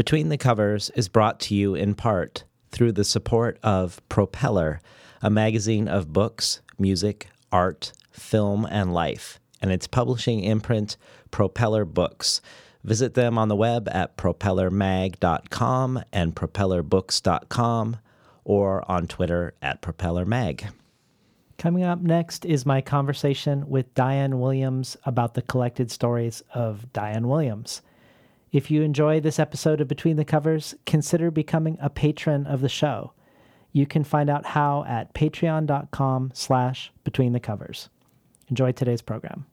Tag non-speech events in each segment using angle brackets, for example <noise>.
Between the Covers is brought to you in part through the support of Propeller, a magazine of books, music, art, film, and life, and its publishing imprint, Propeller Books. Visit them on the web at propellermag.com and propellerbooks.com or on Twitter at propellermag. Coming up next is my conversation with Diane Williams about the collected stories of Diane Williams. If you enjoy this episode of Between the Covers, consider becoming a patron of the show. You can find out how at patreon.com slash between the covers. Enjoy today's program.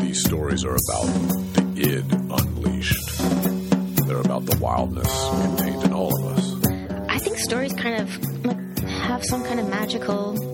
These stories are about the id unleashed. They're about the wildness contained in all of us. I think stories kind of have some kind of magical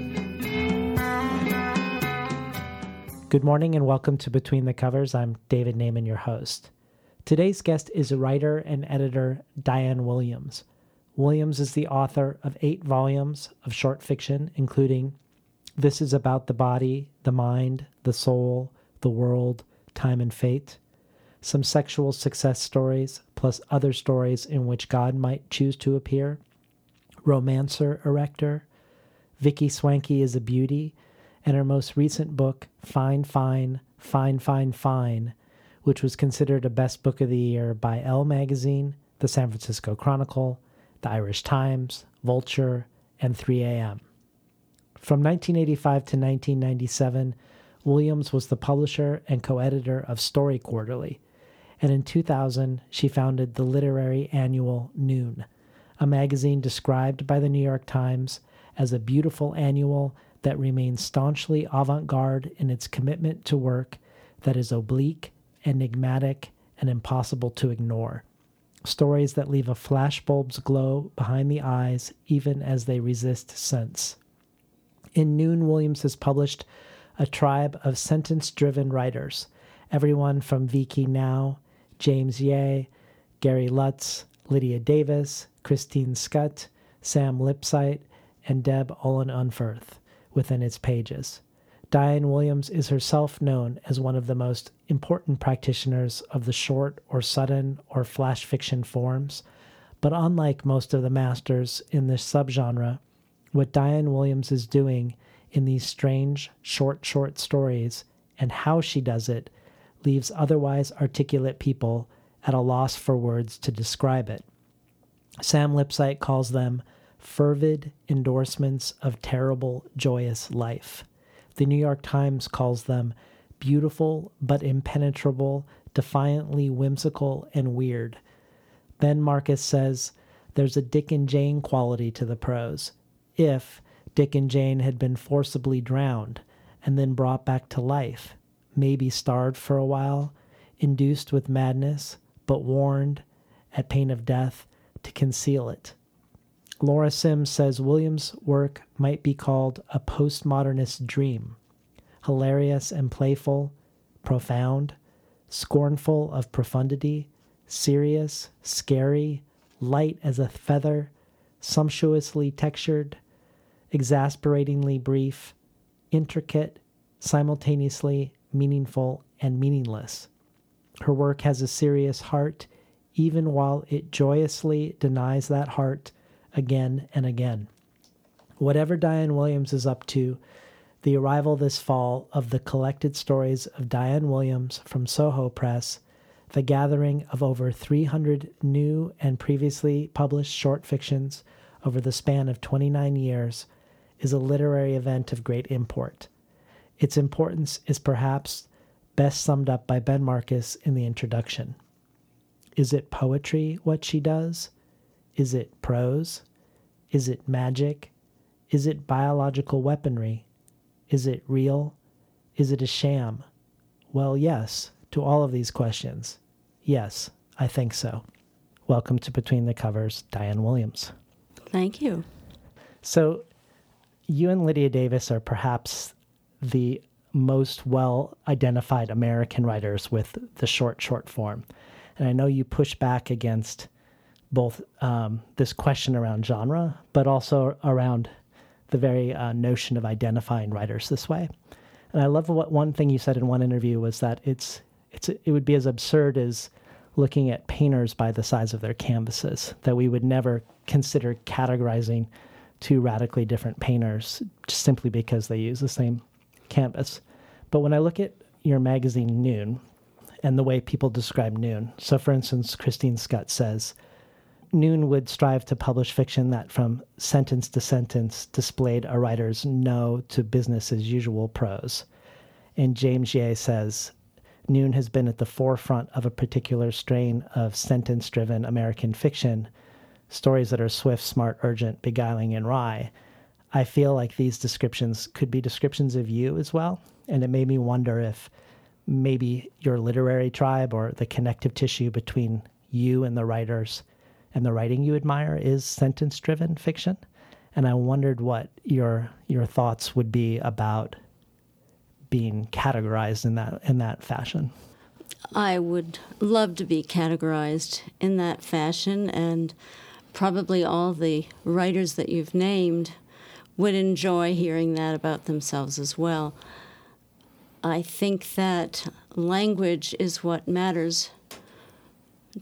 Good morning and welcome to Between the Covers. I'm David Naimon, your host. Today's guest is writer and editor Diane Williams. Williams is the author of eight volumes of short fiction, including This is About the Body, the Mind, the Soul, the World, Time and Fate, some sexual success stories, plus other stories in which God might choose to appear, Romancer Erector, Vicky Swanky is a Beauty, and her most recent book, Fine, Fine, Fine, Fine, Fine, which was considered a best book of the year by Elle Magazine, the San Francisco Chronicle, the Irish Times, Vulture, and 3AM. From 1985 to 1997, Williams was the publisher and co editor of Story Quarterly, and in 2000, she founded the literary annual Noon, a magazine described by the New York Times as a beautiful annual that remains staunchly avant garde in its commitment to work that is oblique, enigmatic, and impossible to ignore. Stories that leave a flashbulb's glow behind the eyes even as they resist sense. In Noon, Williams has published a tribe of sentence driven writers, everyone from Vi Khi Nao, James Yeh, Gary Lutz, Lydia Davis, Christine Schutt, Sam Lipsyte, and Deb Olin Unferth within its pages. Diane Williams is herself known as one of the most important practitioners of the short or sudden or flash fiction forms, but unlike most of the masters in this subgenre, what Diane Williams is doing in these strange, short, short stories and how she does it leaves otherwise articulate people at a loss for words to describe it. Sam Lipsyte calls them fervid endorsements of terrible, joyous life. The New York Times calls them beautiful but impenetrable, defiantly whimsical and weird. Ben Marcus says there's a Dick and Jane quality to the prose. If Dick and Jane had been forcibly drowned and then brought back to life, maybe starved for a while, induced with madness, but warned, at pain of death, to conceal it. Laura Sims says Williams' work might be called a postmodernist dream hilarious and playful, profound, scornful of profundity, serious, scary, light as a feather, sumptuously textured, exasperatingly brief, intricate, simultaneously meaningful and meaningless. Her work has a serious heart, even while it joyously denies that heart again and again. Whatever Diane Williams is up to, the arrival this fall of the collected stories of Diane Williams from Soho Press, the gathering of over 300 new and previously published short fictions over the span of 29 years, is a literary event of great import. Its importance is perhaps best summed up by Ben Marcus in the introduction. Is it poetry, what she does? Is it prose? Is it magic? Is it biological weaponry? Is it real? Is it a sham? Well, yes, to all of these questions. Yes, I think so. Welcome to Between the Covers, Diane Williams. Thank you. So, you and Lydia Davis are perhaps the most well identified American writers with the short, short form. And I know you push back against both um, this question around genre, but also around the very uh, notion of identifying writers this way. And I love what one thing you said in one interview was that it's it's it would be as absurd as looking at painters by the size of their canvases that we would never consider categorizing two radically different painters just simply because they use the same canvas. But when I look at your magazine Noon and the way people describe Noon, so for instance, Christine Schutt says, Noon would strive to publish fiction that from sentence to sentence displayed a writer's no to business as usual prose. And James Yeh says, Noon has been at the forefront of a particular strain of sentence driven American fiction, stories that are swift, smart, urgent, beguiling, and wry. I feel like these descriptions could be descriptions of you as well. And it made me wonder if maybe your literary tribe or the connective tissue between you and the writers and the writing you admire is sentence driven fiction. And I wondered what your your thoughts would be about being categorized in that in that fashion. I would love to be categorized in that fashion, and probably all the writers that you've named would enjoy hearing that about themselves as well. I think that language is what matters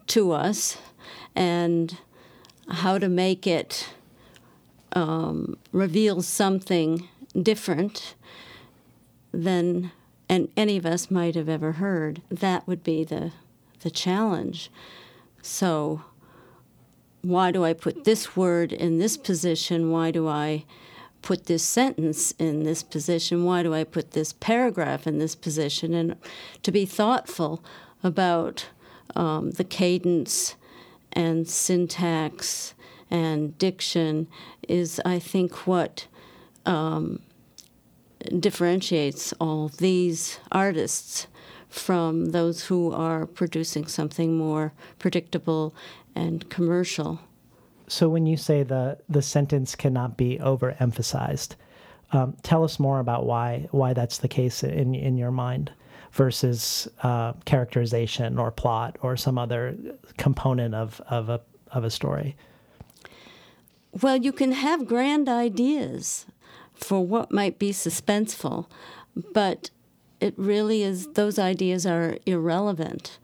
to us, and how to make it um, reveal something different than and any of us might have ever heard. That would be the the challenge. So why do I put this word in this position? Why do I put this sentence in this position? Why do I put this paragraph in this position? And to be thoughtful about um, the cadence and syntax and diction is, I think, what um, differentiates all these artists from those who are producing something more predictable and commercial. So, when you say the the sentence cannot be overemphasized, um, tell us more about why why that's the case in in your mind versus uh, characterization or plot or some other component of of a of a story. Well, you can have grand ideas for what might be suspenseful, but it really is, those ideas are irrelevant.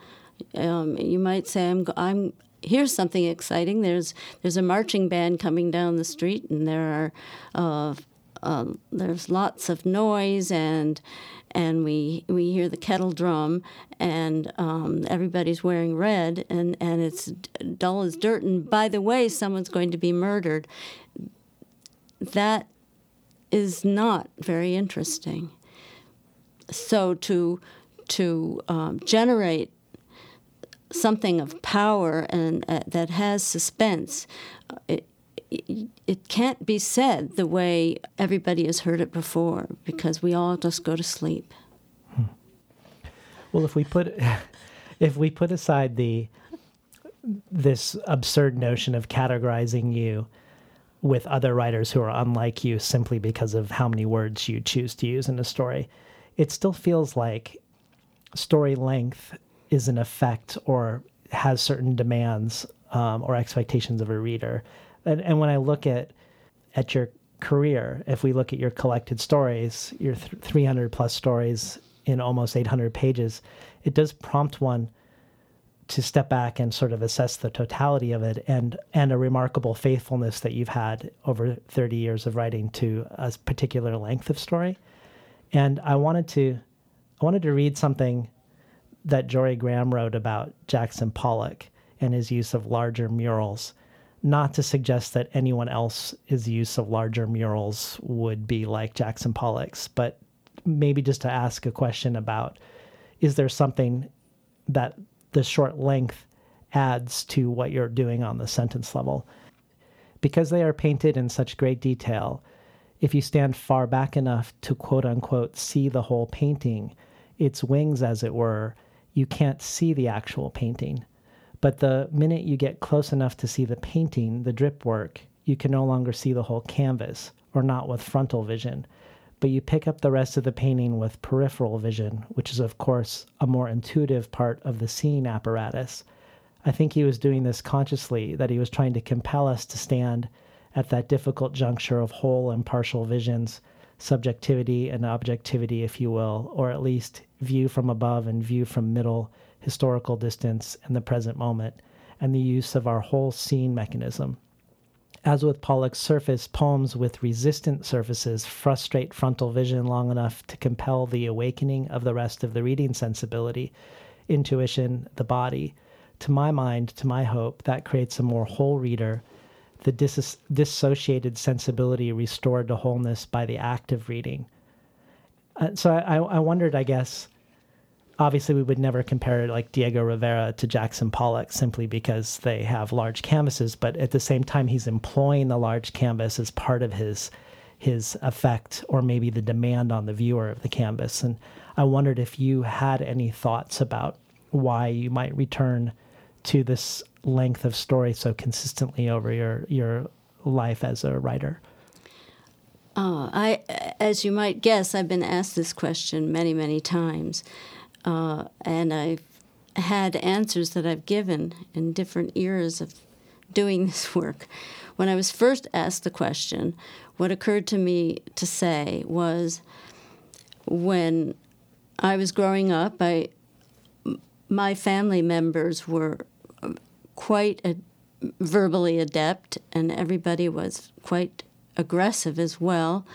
Um, you might say, I'm, I'm, here's something exciting. There's, there's a marching band coming down the street, and there are, uh, uh, there's lots of noise and and we we hear the kettle drum and um, everybody's wearing red and and it's dull as dirt and by the way someone's going to be murdered that is not very interesting. So to to um, generate something of power and uh, that has suspense, uh, it, it can't be said the way everybody has heard it before because we all just go to sleep. Hmm. Well, if we put <laughs> if we put aside the this absurd notion of categorizing you with other writers who are unlike you simply because of how many words you choose to use in a story, it still feels like story length is an effect or has certain demands um, or expectations of a reader. And, and when I look at at your career, if we look at your collected stories, your th- 300 plus stories in almost 800 pages, it does prompt one to step back and sort of assess the totality of it and and a remarkable faithfulness that you've had over 30 years of writing to a particular length of story. And i wanted to i wanted to read something that jorie graham wrote about jackson pollock and his use of larger murals not to suggest that anyone else's use of larger murals would be like Jackson Pollock's, but maybe just to ask a question about is there something that the short length adds to what you're doing on the sentence level? Because they are painted in such great detail, if you stand far back enough to quote unquote see the whole painting, its wings, as it were, you can't see the actual painting. But the minute you get close enough to see the painting, the drip work, you can no longer see the whole canvas, or not with frontal vision. But you pick up the rest of the painting with peripheral vision, which is, of course, a more intuitive part of the seeing apparatus. I think he was doing this consciously, that he was trying to compel us to stand at that difficult juncture of whole and partial visions, subjectivity and objectivity, if you will, or at least view from above and view from middle historical distance and the present moment, and the use of our whole seeing mechanism. As with Pollock's surface, poems with resistant surfaces frustrate frontal vision long enough to compel the awakening of the rest of the reading sensibility, intuition, the body. To my mind, to my hope, that creates a more whole reader, the dis- dissociated sensibility restored to wholeness by the act of reading. Uh, so I, I wondered, I guess, obviously we would never compare like Diego Rivera to Jackson Pollock simply because they have large canvases, but at the same time he's employing the large canvas as part of his his effect or maybe the demand on the viewer of the canvas. And I wondered if you had any thoughts about why you might return to this length of story so consistently over your your life as a writer. Uh, I, as you might guess, I've been asked this question many, many times, uh, and I've had answers that I've given in different eras of doing <laughs> this work. When I was first asked the question, what occurred to me to say was when I was growing up, I, my family members were quite a, verbally adept, and everybody was quite aggressive as well.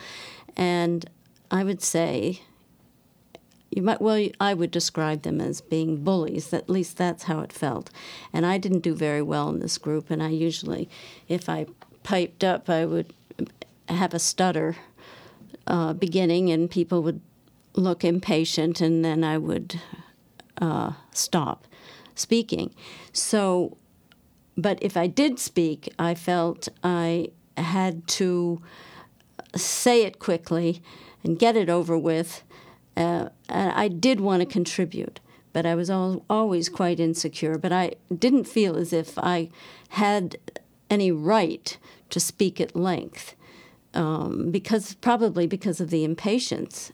And I would say you might well i would describe them as being bullies. At least that's how it felt. And i didn't do very well in this group. And i usually if i piped up i would have a stutter uh, beginning and people would look impatient and then i would uh, stop speaking. So but if i did speak i felt i had to say it quickly and get it over with uh, I did want to contribute, but I was al- always quite insecure. But I didn't feel as if I had any right to speak at length, um, because probably because of the impatience,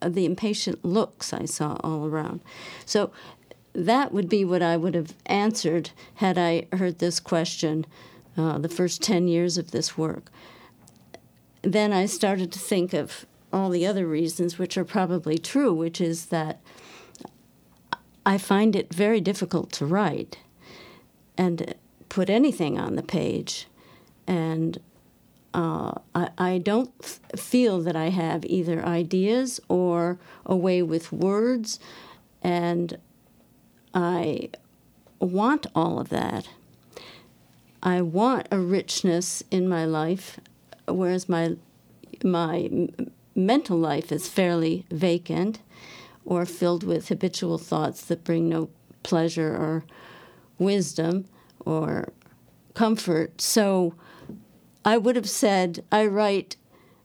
of the impatient looks I saw all around. So that would be what I would have answered had I heard this question uh, the first 10 years of this work. Then I started to think of all the other reasons, which are probably true, which is that I find it very difficult to write and put anything on the page. And uh, I, I, don't f- feel that I have either ideas or a way with words. And I want all of that. I want a richness in my life, whereas my my mental life is fairly vacant or filled with habitual thoughts that bring no pleasure or wisdom or comfort. So I would have said I write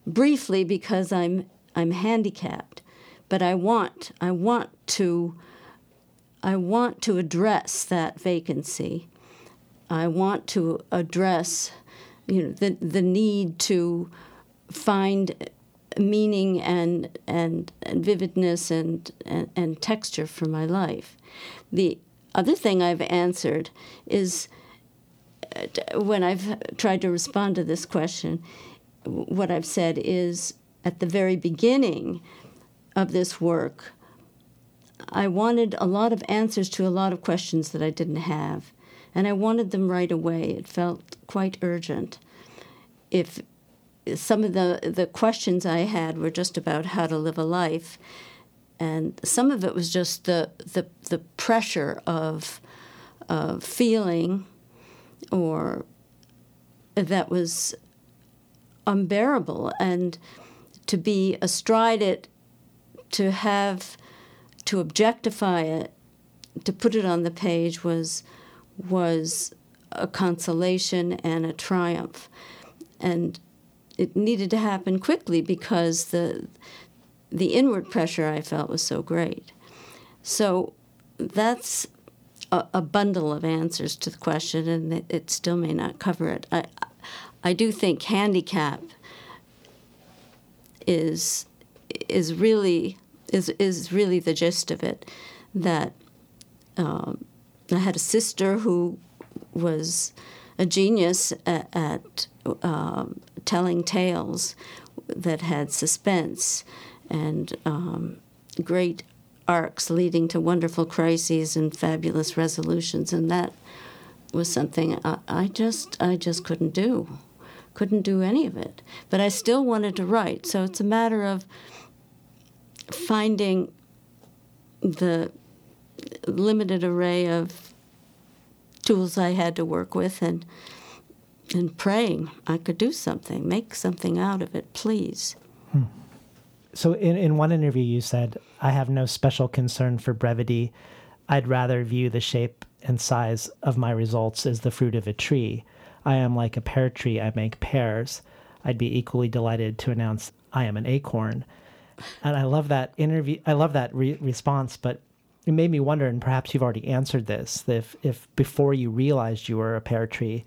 briefly because I'm I'm handicapped, but I want I want to I want to address that vacancy. I want to address you know the the need to find meaning and, and, and vividness and, and, and texture for my life. The other thing I've answered is uh, when I've tried to respond to this question, what I've said is at the very beginning of this work, I wanted a lot of answers to a lot of questions that I didn't have, and I wanted them right away. It felt quite urgent. If some of the, the questions I had were just about how to live a life. And some of it was just the, the, the pressure of, of feeling or that was unbearable. And to be astride it, to have, to objectify it, to put it on the page was, was a consolation and a triumph. And it needed to happen quickly because the, the inward pressure I felt was so great. So that's a, a bundle of answers to the question, and it, it, still may not cover it. I, I do think handicap is is really is is really the gist of it. That um, I had a sister who was a genius at, at um, telling tales that had suspense and um, great arcs leading to wonderful crises and fabulous resolutions, and that was something I, I just I just couldn't do, couldn't do any of it. But I still wanted to write, so it's a matter of finding the limited array of tools I had to work with and and praying I could do something, make something out of it, please. Hmm. So, in, in one interview, you said, I have no special concern for brevity. I'd rather view the shape and size of my results as the fruit of a tree. I am like a pear tree, I make pears. I'd be equally delighted to announce I am an acorn. And I love that interview. I love that re- response, but it made me wonder, and perhaps you've already answered this, if, if before you realized you were a pear tree,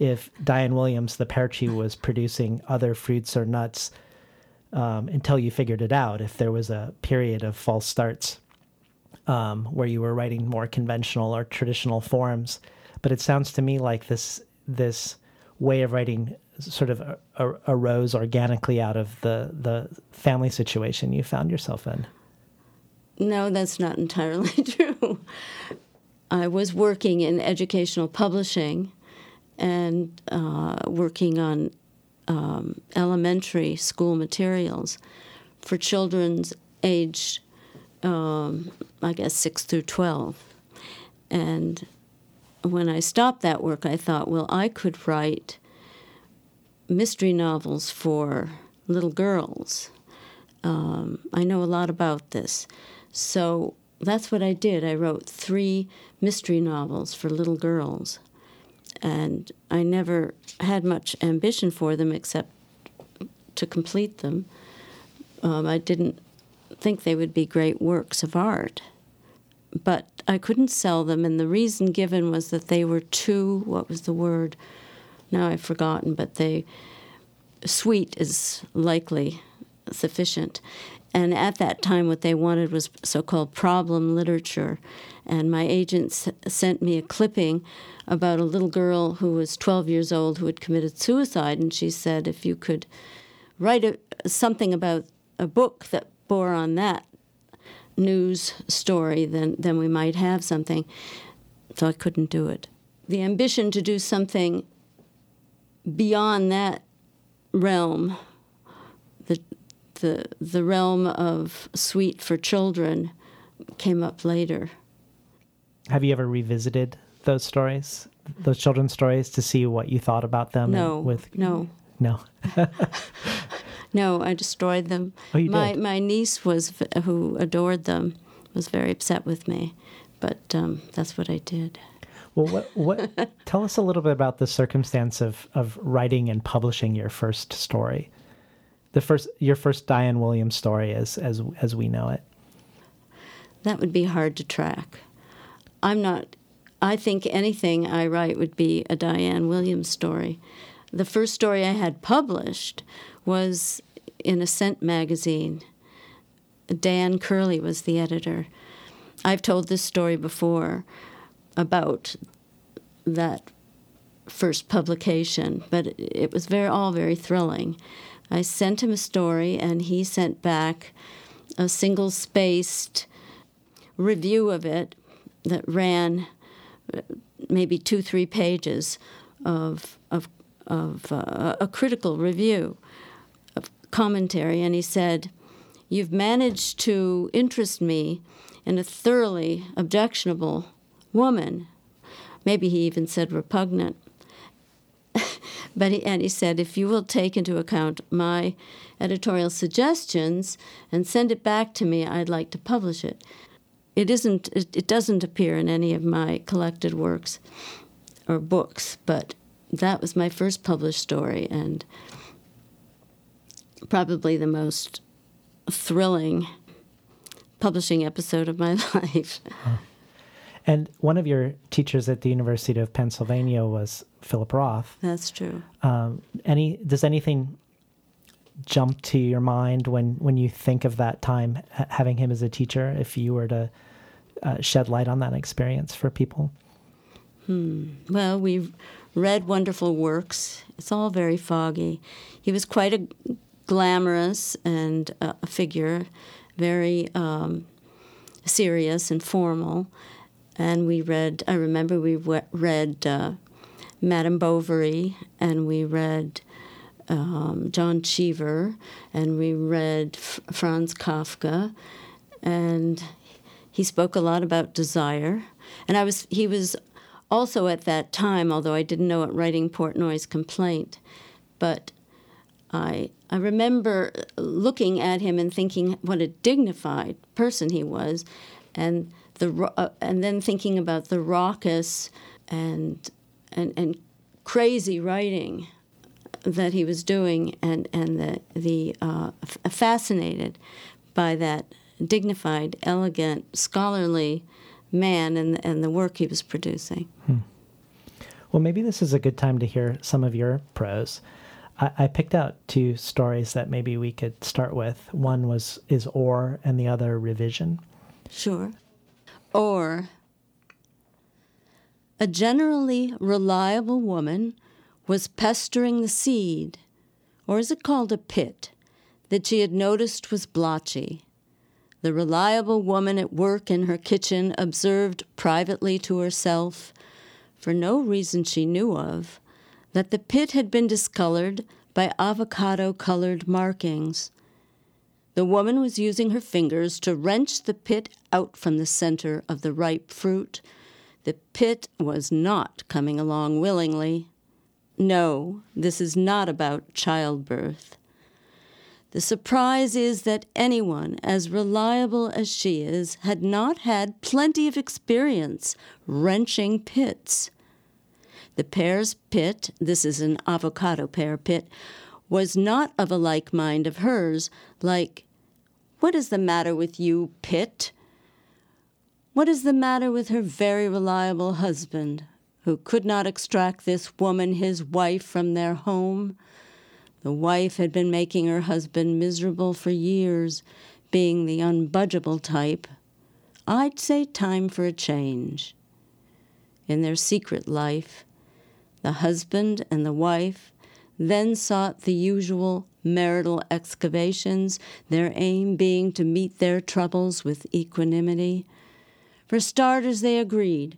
if Diane Williams, the tree, was producing other fruits or nuts um, until you figured it out. If there was a period of false starts um, where you were writing more conventional or traditional forms, but it sounds to me like this this way of writing sort of arose organically out of the the family situation you found yourself in. No, that's not <laughs> entirely true. I was working in educational publishing and uh, working on um, elementary school materials for children's age, um, I guess, 6 through 12. And when I stopped that work, I thought, well, I could write mystery novels for little girls. Um, I know a lot about this. So that's what I did. I wrote three mystery novels for little girls and I never had much ambition for them except to complete them. Um, I didn't think they would be great works of art, but I couldn't sell them, and the reason given was that they were too what was the word? Now I've forgotten, but they sweet is likely sufficient. And at that time, what they wanted was so called problem literature. And my agent sent me a clipping about a little girl who was 12 years old who had committed suicide. And she said, if you could write a, something about a book that bore on that news story, then, then we might have something. So I couldn't do it. The ambition to do something beyond that realm the the realm of sweet for children came up later. Have you ever revisited those stories, those children's stories, to see what you thought about them? No. With no. No. <laughs> no, I destroyed them. Oh, you my did? my niece was who adored them was very upset with me, but um, that's what I did. Well, what, what? <laughs> tell us a little bit about the circumstance of of writing and publishing your first story the first your first Diane Williams story as as as we know it? That would be hard to track. I'm not I think anything I write would be a Diane Williams story. The first story I had published was in a Ascent magazine. Dan Curley was the editor. I've told this story before about that first publication, but it was very all very thrilling. I sent him a story, and he sent back a single spaced review of it that ran uh, maybe two, three pages of, of, of uh, a critical review of commentary. And he said, You've managed to interest me in a thoroughly objectionable woman. Maybe he even said repugnant. <laughs> But he, and he said, if you will take into account my editorial suggestions and send it back to me, I'd like to publish it. It isn't. It, it doesn't appear in any of my collected works or books, but that was my first published story and probably the most thrilling publishing episode of my <laughs> life. And one of your teachers at the University of Pennsylvania was Philip Roth. That's true. Um, any does anything jump to your mind when when you think of that time having him as a teacher? If you were to uh, shed light on that experience for people. Hmm. Well, we've read wonderful works. It's all very foggy. He was quite a glamorous and uh, a figure, very um, serious and formal. And we read, I remember we read uh, Madame Bovary, and we read um, John Cheever, and we read F- Franz Kafka, and he spoke a lot about desire. And I was, he was also at that time, although I didn't know it, writing Portnoy's complaint. But I, I remember looking at him and thinking what a dignified person he was, and the uh, and then thinking about the raucous and and and crazy writing that he was doing, and and the the uh, f- fascinated by that dignified, elegant, scholarly man and and the work he was producing. Hmm. Well, maybe this is a good time to hear some of your prose. I, I picked out two stories that maybe we could start with. One was is Or, and the other Revision. Sure. Or a generally reliable woman was pestering the seed, or is it called a pit, that she had noticed was blotchy. The reliable woman at work in her kitchen observed privately to herself, for no reason she knew of, that the pit had been discolored by avocado colored markings. The woman was using her fingers to wrench the pit out from the center of the ripe fruit. The pit was not coming along willingly. No, this is not about childbirth. The surprise is that anyone as reliable as she is had not had plenty of experience wrenching pits. The pear's pit, this is an avocado pear pit, was not of a like mind of hers, like, What is the matter with you, pit? What is the matter with her very reliable husband, who could not extract this woman, his wife, from their home? The wife had been making her husband miserable for years, being the unbudgeable type. I'd say time for a change. In their secret life, the husband and the wife then sought the usual marital excavations, their aim being to meet their troubles with equanimity. For starters, they agreed.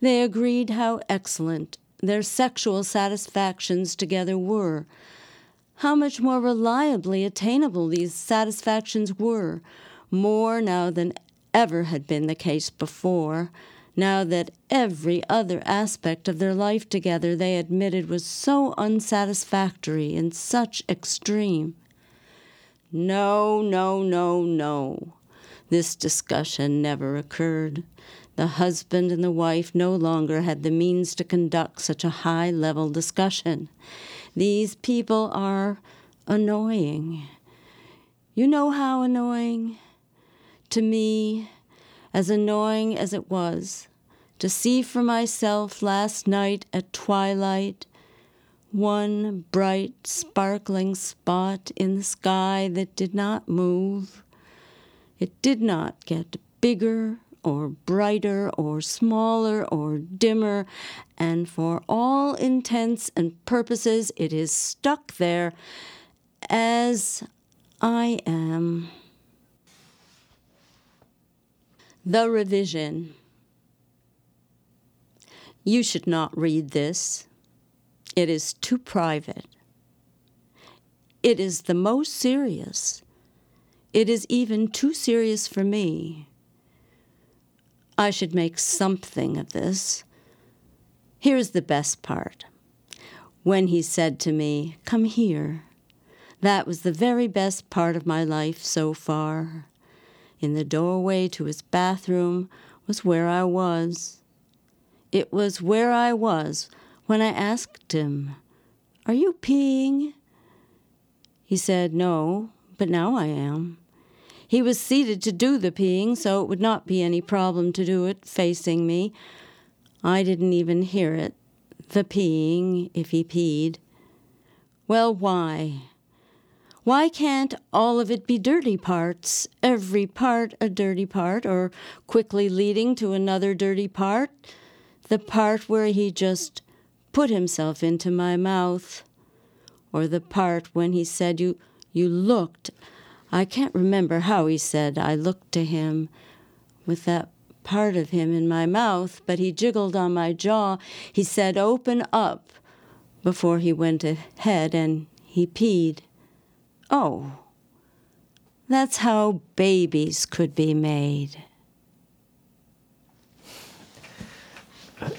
They agreed how excellent their sexual satisfactions together were how much more reliably attainable these satisfactions were, more now than ever had been the case before, now that every other aspect of their life together they admitted was so unsatisfactory and such extreme. No, no, no, no. This discussion never occurred. The husband and the wife no longer had the means to conduct such a high level discussion. These people are annoying. You know how annoying? To me, as annoying as it was to see for myself last night at twilight one bright, sparkling spot in the sky that did not move. It did not get bigger or brighter or smaller or dimmer, and for all intents and purposes, it is stuck there as I am. The revision. You should not read this. It is too private. It is the most serious. It is even too serious for me. I should make something of this. Here's the best part. when he said to me, Come here. That was the very best part of my life so far. In the doorway to his bathroom was where I was. It was where I was when I asked him, Are you peeing? He said, No, but now I am. He was seated to do the peeing, so it would not be any problem to do it facing me. I didn't even hear it, the peeing, if he peed. Well, why? Why can't all of it be dirty parts, every part a dirty part, or quickly leading to another dirty part? The part where he just put himself into my mouth, or the part when he said, You, you looked I can't remember how he said. I looked to him with that part of him in my mouth, but he jiggled on my jaw. He said, Open up, before he went ahead and he peed. Oh, that's how babies could be made.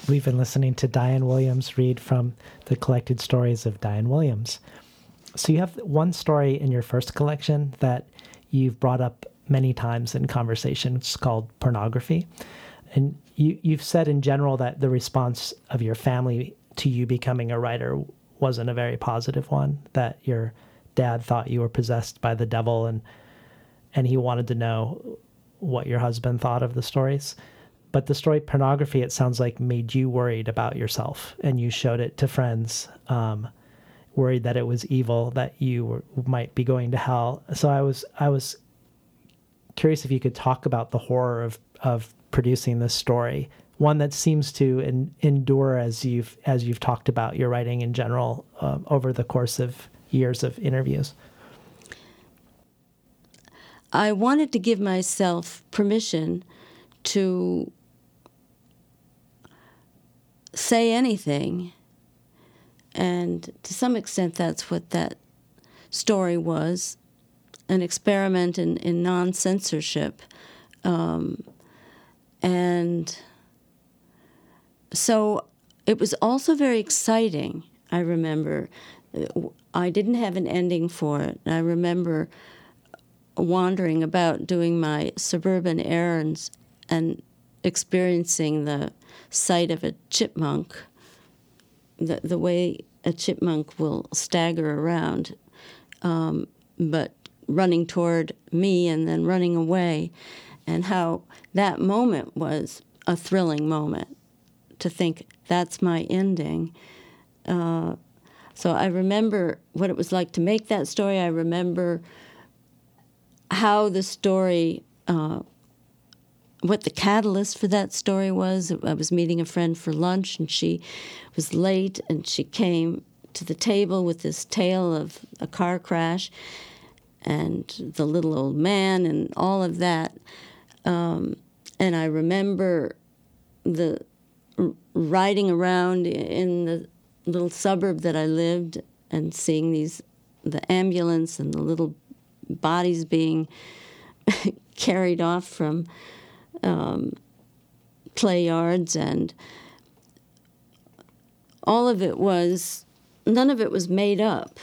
We've been listening to Diane Williams read from the collected stories of Diane Williams. So you have one story in your first collection that you've brought up many times in conversations called pornography. And you, you've said in general that the response of your family to you becoming a writer wasn't a very positive one, that your dad thought you were possessed by the devil and and he wanted to know what your husband thought of the stories. But the story pornography, it sounds like, made you worried about yourself, and you showed it to friends. Um, worried that it was evil, that you were, might be going to hell. So I was I was curious if you could talk about the horror of of producing this story, one that seems to in, endure as you've as you've talked about your writing in general um, over the course of years of interviews. I wanted to give myself permission to say anything and to some extent, that's what that story was an experiment in, in non censorship. Um, and so it was also very exciting. I remember I didn't have an ending for it. I remember wandering about doing my suburban errands and experiencing the sight of a chipmunk the, the way a chipmunk will stagger around, um, but running toward me and then running away, and how that moment was a thrilling moment to think that's my ending. Uh, so I remember what it was like to make that story. I remember how the story uh, what the catalyst for that story was. I was meeting a friend for lunch, and she was late, and she came to the table with this tale of a car crash and the little old man and all of that. Um, and I remember the riding around in the little suburb that I lived and seeing these the ambulance and the little bodies being <laughs> carried off from um, play yards, and all of it was, none of it was made up.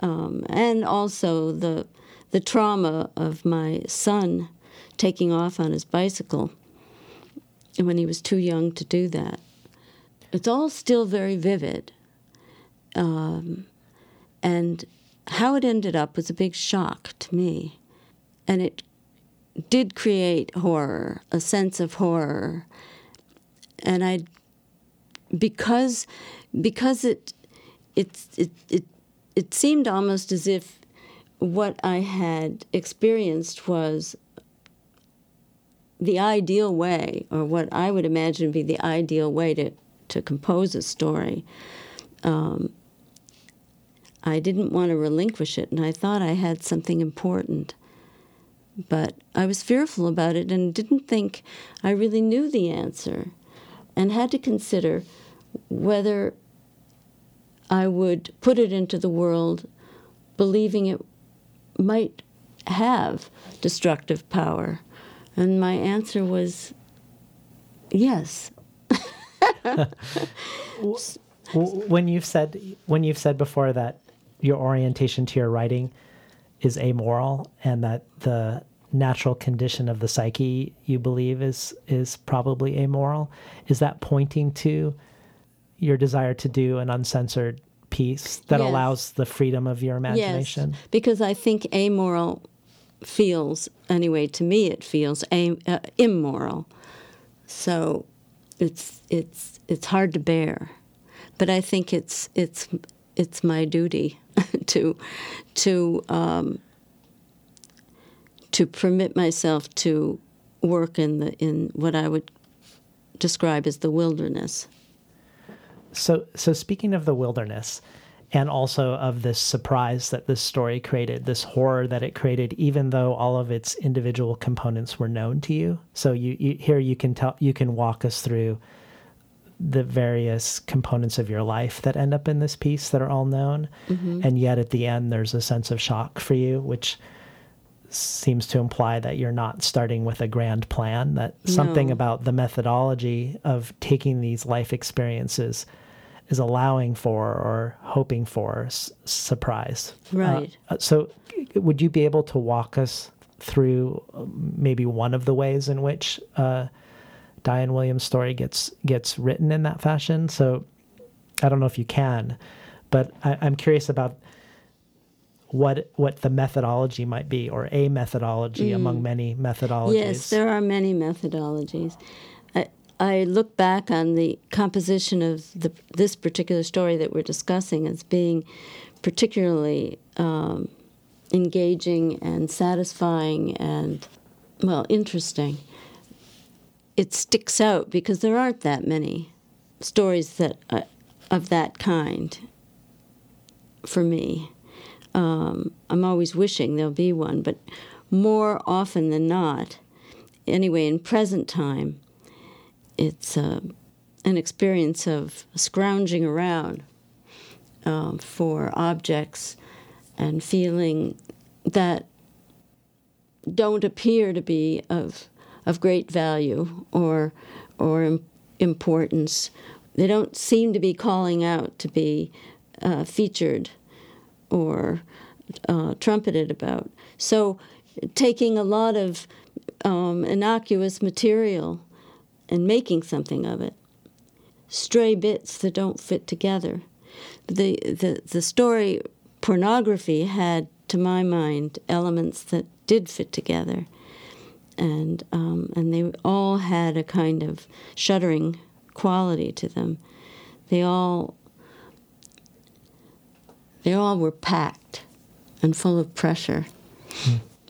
Um, and also the, the trauma of my son taking off on his bicycle when he was too young to do that. It's all still very vivid. Um, and how it ended up was a big shock to me. And it did create horror, a sense of horror. And I, because, because it, it, it, it, it seemed almost as if what I had experienced was the ideal way, or what I would imagine be the ideal way to, to compose a story. Um, I didn't want to relinquish it, and I thought I had something important but I was fearful about it and didn't think I really knew the answer and had to consider whether I would put it into the world believing it might have destructive power. And my answer was yes. <laughs> When you've said when you've said before that your orientation to your writing is amoral and that the natural condition of the psyche you believe is is probably amoral is that pointing to your desire to do an uncensored piece that Yes. allows the freedom of your imagination Yes, because I think amoral feels, anyway, to me it feels a, uh, immoral. So it's it's it's hard to bear, but I think it's it's it's my duty <laughs> to to um, to permit myself to work in the in what I would describe as the wilderness. So, so speaking of the wilderness, and also of this surprise that this story created, this horror that it created, even though all of its individual components were known to you. So, you, you here you can tell you can walk us through the various components of your life that end up in this piece that are all known, Mhm. and yet at the end there's a sense of shock for you, which seems to imply that you're not starting with a grand plan. That something about the methodology of taking these life experiences is allowing for or hoping for s- surprise. Uh, Right. Uh, so, would you be able to walk us through um, maybe one of the ways in which uh, Diane Williams' story gets gets written in that fashion? So, I don't know if you can, but I, I'm curious about what what the methodology might be, or a methodology Mm. among many methodologies. Yes, there are many methodologies. I, I look back on the composition of the, this particular story that we're discussing as being particularly um, engaging and satisfying and, well, interesting. It sticks out because there aren't that many stories that uh, of that kind for me. Um, I'm always wishing there'll be one, but more often than not, anyway, in present time, it's uh, an experience of scrounging around um, for objects and feeling that don't appear to be of of great value or or importance. They don't seem to be calling out to be uh, featured or uh, trumpeted about. So, taking a lot of um, innocuous material and making something of it, stray bits that don't fit together. The the the story pornography had, to my mind, elements that did fit together, and um, and they all had a kind of shuddering quality to them. They all they all were packed and full of pressure.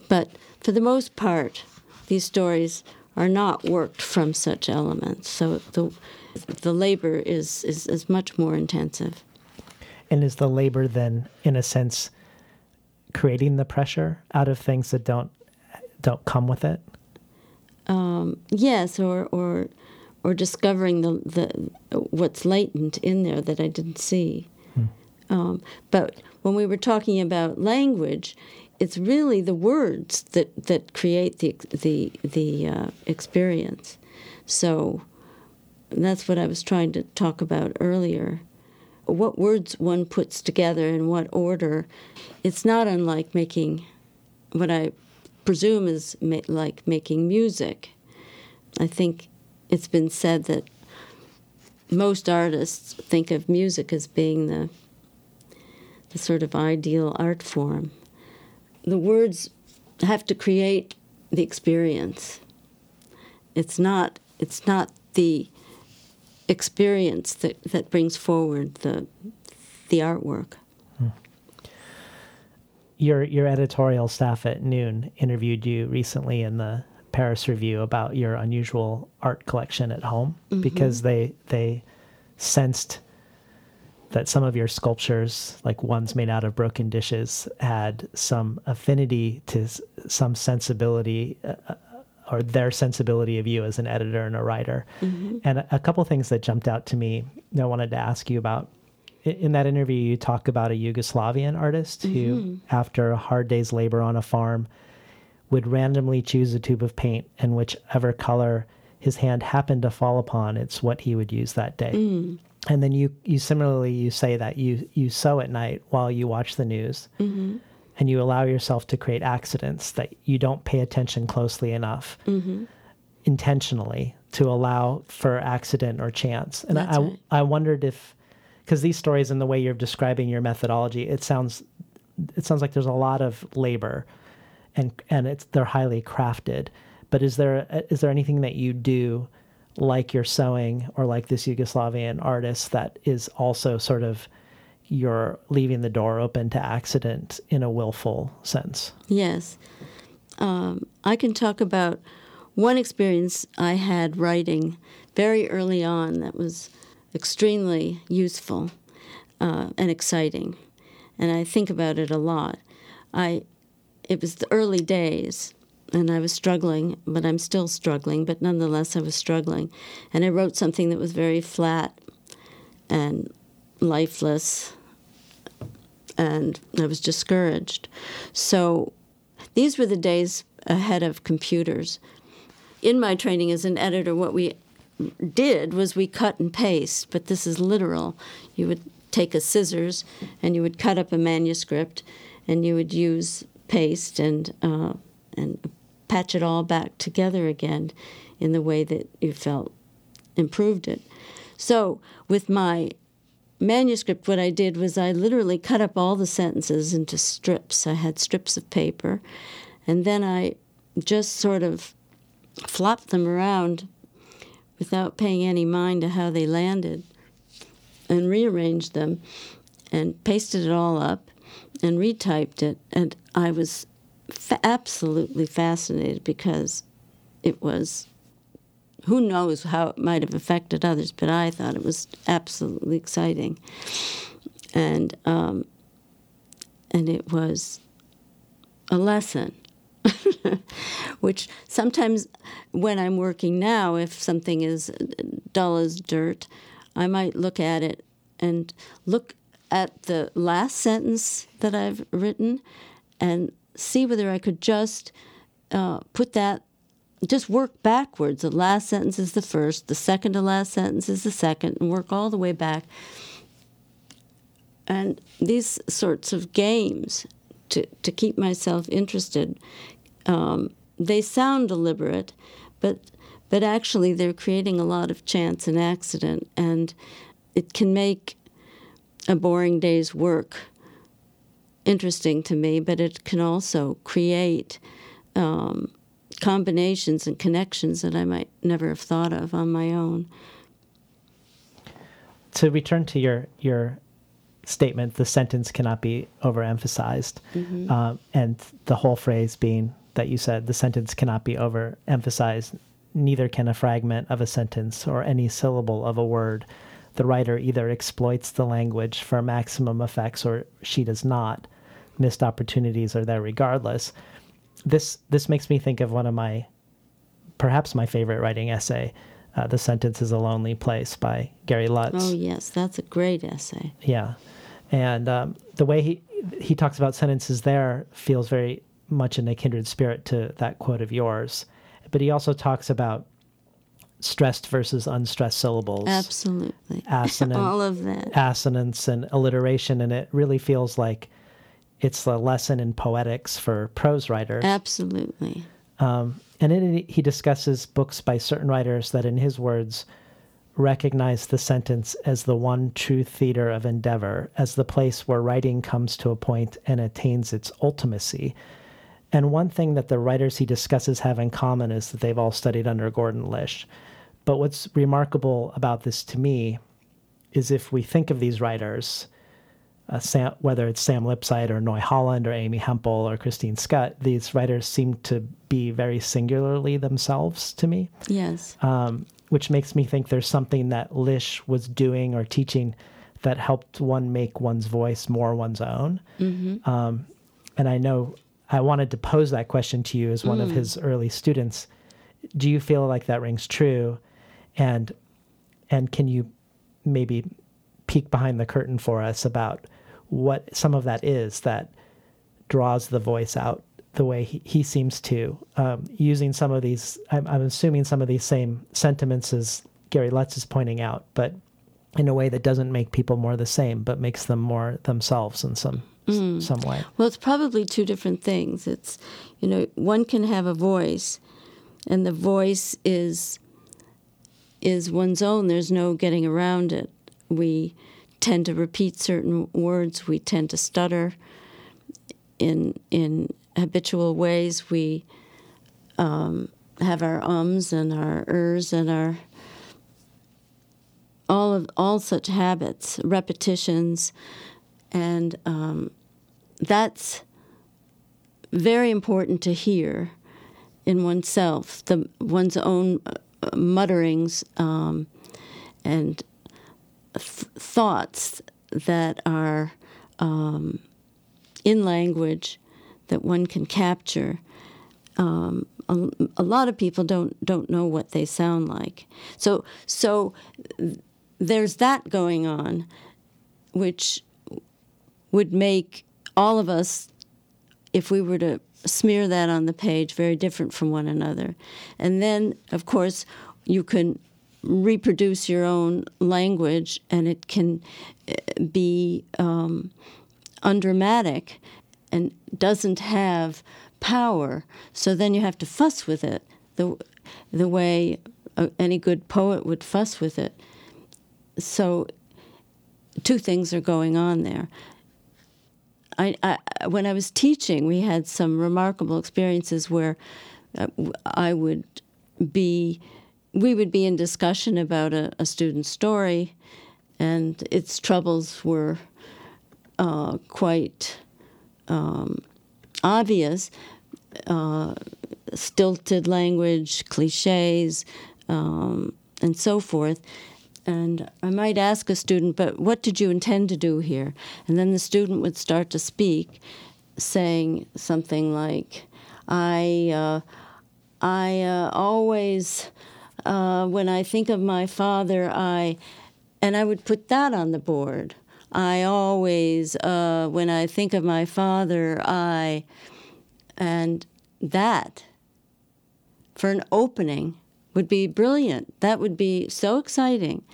But for the most part, these stories are not worked from such elements. So the the labor is, is, is much more intensive. And is the labor then, in a sense, creating the pressure out of things that don't don't come with it? Um, yes, or or or discovering the, the what's latent in there that I didn't see. Um, but when we were talking about language, it's really the words that, that create the the the uh, experience. So that's what I was trying to talk about earlier. What words one puts together in what order, it's not unlike making what I presume is ma- like making music. I think it's been said that most artists think of music as being the the sort of ideal art form. The words have to create the experience. It's not it's not the experience that, that brings forward the the artwork. Your your editorial staff at Noon interviewed you recently in the Paris Review about your unusual art collection at home Mhm. because they they sensed that some of your sculptures, like ones made out of broken dishes, had some affinity to some sensibility uh, uh, or their sensibility of you as an editor and a writer. Mhm. And a, a couple things that jumped out to me that I wanted to ask you about. In that interview, you talk about a Yugoslavian artist who, Mhm. after a hard day's labor on a farm, would randomly choose a tube of paint, and whichever color his hand happened to fall upon, it's what he would use that day. Mm. and then you you similarly you say that you you sew at night while you watch the news Mm-hmm. and you allow yourself to create accidents that you don't pay attention closely enough Mm-hmm. intentionally to allow for accident or chance and That's i right. i wondered if because these stories and the way you're describing your methodology it sounds it sounds like there's a lot of labor and and it's they're highly crafted but is there is there anything that you do like your sewing or like this Yugoslavian artist that is also sort of you're leaving the door open to accident in a willful sense Yes. Um, I can talk about one experience I had writing very early on that was extremely useful uh, and exciting. And I think about it a lot. I, it was the early days, and I was struggling, but I'm still struggling, but nonetheless, I was struggling. And I wrote something that was very flat and lifeless and I was discouraged. So these were the days ahead of computers. In my training as an editor, what we did was we cut and paste, but this is literal. You would take a scissors and you would cut up a manuscript and you would use paste and uh, and patch it all back together again in the way that you felt improved it. So with my manuscript, what I did was I literally cut up all the sentences into strips. I had strips of paper, and then I just sort of flopped them around without paying any mind to how they landed and rearranged them and pasted it all up and retyped it. And I was fa- absolutely fascinated because it was who knows how it might have affected others, but I thought it was absolutely exciting, and um, and it was a lesson. <laughs> Which sometimes, when I'm working now, if something is dull as dirt, I might look at it and look at the last sentence that I've written and see whether I could just uh, put that just work backwards. The last sentence is the first, the second to last sentence is the second, and work all the way back. And these sorts of games to, to keep myself interested, um, they sound deliberate, but but actually they're creating a lot of chance and accident, and it can make a boring day's work interesting to me, but it can also create um, combinations and connections that I might never have thought of on my own. to return to your your statement, the sentence cannot be overemphasized, Mhm. um, and the whole phrase being that you said the sentence cannot be overemphasized. Neither can a fragment of a sentence or any syllable of a word. The writer either exploits the language for maximum effects or she does not. Missed opportunities are there regardless. This this makes me think of one of my perhaps my favorite writing essay, uh, "The Sentence Is a Lonely Place" by Gary Lutz. Oh yes, that's a great essay. Yeah, and um, the way he he talks about sentences there feels very much in a kindred spirit to that quote of yours. But he also talks about stressed versus unstressed syllables, Absolutely. <laughs> assonant, All of that. assonance, and alliteration, and it really feels like it's a lesson in poetics for prose writers. Absolutely. Um, and it, he discusses books by certain writers that, in his words, recognize the sentence as the one true theater of endeavor, as the place where writing comes to a point and attains its ultimacy. And one thing that the writers he discusses have in common is that they've all studied under Gordon Lish. But what's remarkable about this to me is if we think of these writers, uh, Sam, whether it's Sam Lipsyte or Noy Holland or Amy Hempel or Christine Schutt, these writers seem to be very singularly themselves to me, Yes. um, which makes me think there's something that Lish was doing or teaching that helped one make one's voice more one's own. Mhm. Um, and I know I wanted to pose that question to you as one of Mm. his early students. Do you feel like that rings true? And and can you maybe peek behind the curtain for us about what some of that is that draws the voice out the way he, he seems to, um, using some of these, I'm, I'm assuming some of these same sentiments as Gary Lutz is pointing out, but in a way that doesn't make people more the same, but makes them more themselves in some Mm. some way. Well, it's probably two different things. It's, you know, one can have a voice, and the voice is is one's own. There's no getting around it. We tend to repeat certain words. We tend to stutter in in habitual ways. We um, have our ums and our ers and our all of all such habits, repetitions, and um, that's very important to hear in oneself, the one's own uh, mutterings um, and th- thoughts that are um, in language that one can capture. Um, a, a lot of people don't don't know what they sound like. So so there's that going on, which would make all of us, if we were to smear that on the page, very different from one another. And then, of course, you can reproduce your own language, and it can eh, be um, undramatic and doesn't have power. So then you have to fuss with it the the way uh, any good poet would fuss with it. So two things are going on there. I, I, when I was teaching, we had some remarkable experiences where uh, I would be, we would be in discussion about a, a student's story, and its troubles were uh, quite um, obvious. Uh, stilted language, cliches, um, and so forth. And I might ask a student, but what did you intend to do here? And then the student would start to speak, saying something like, I, uh, I uh, always, uh, when I think of my father, I, and I would put that on the board. I always, uh, when I think of my father, I, and that for an opening would be brilliant. That would be so exciting.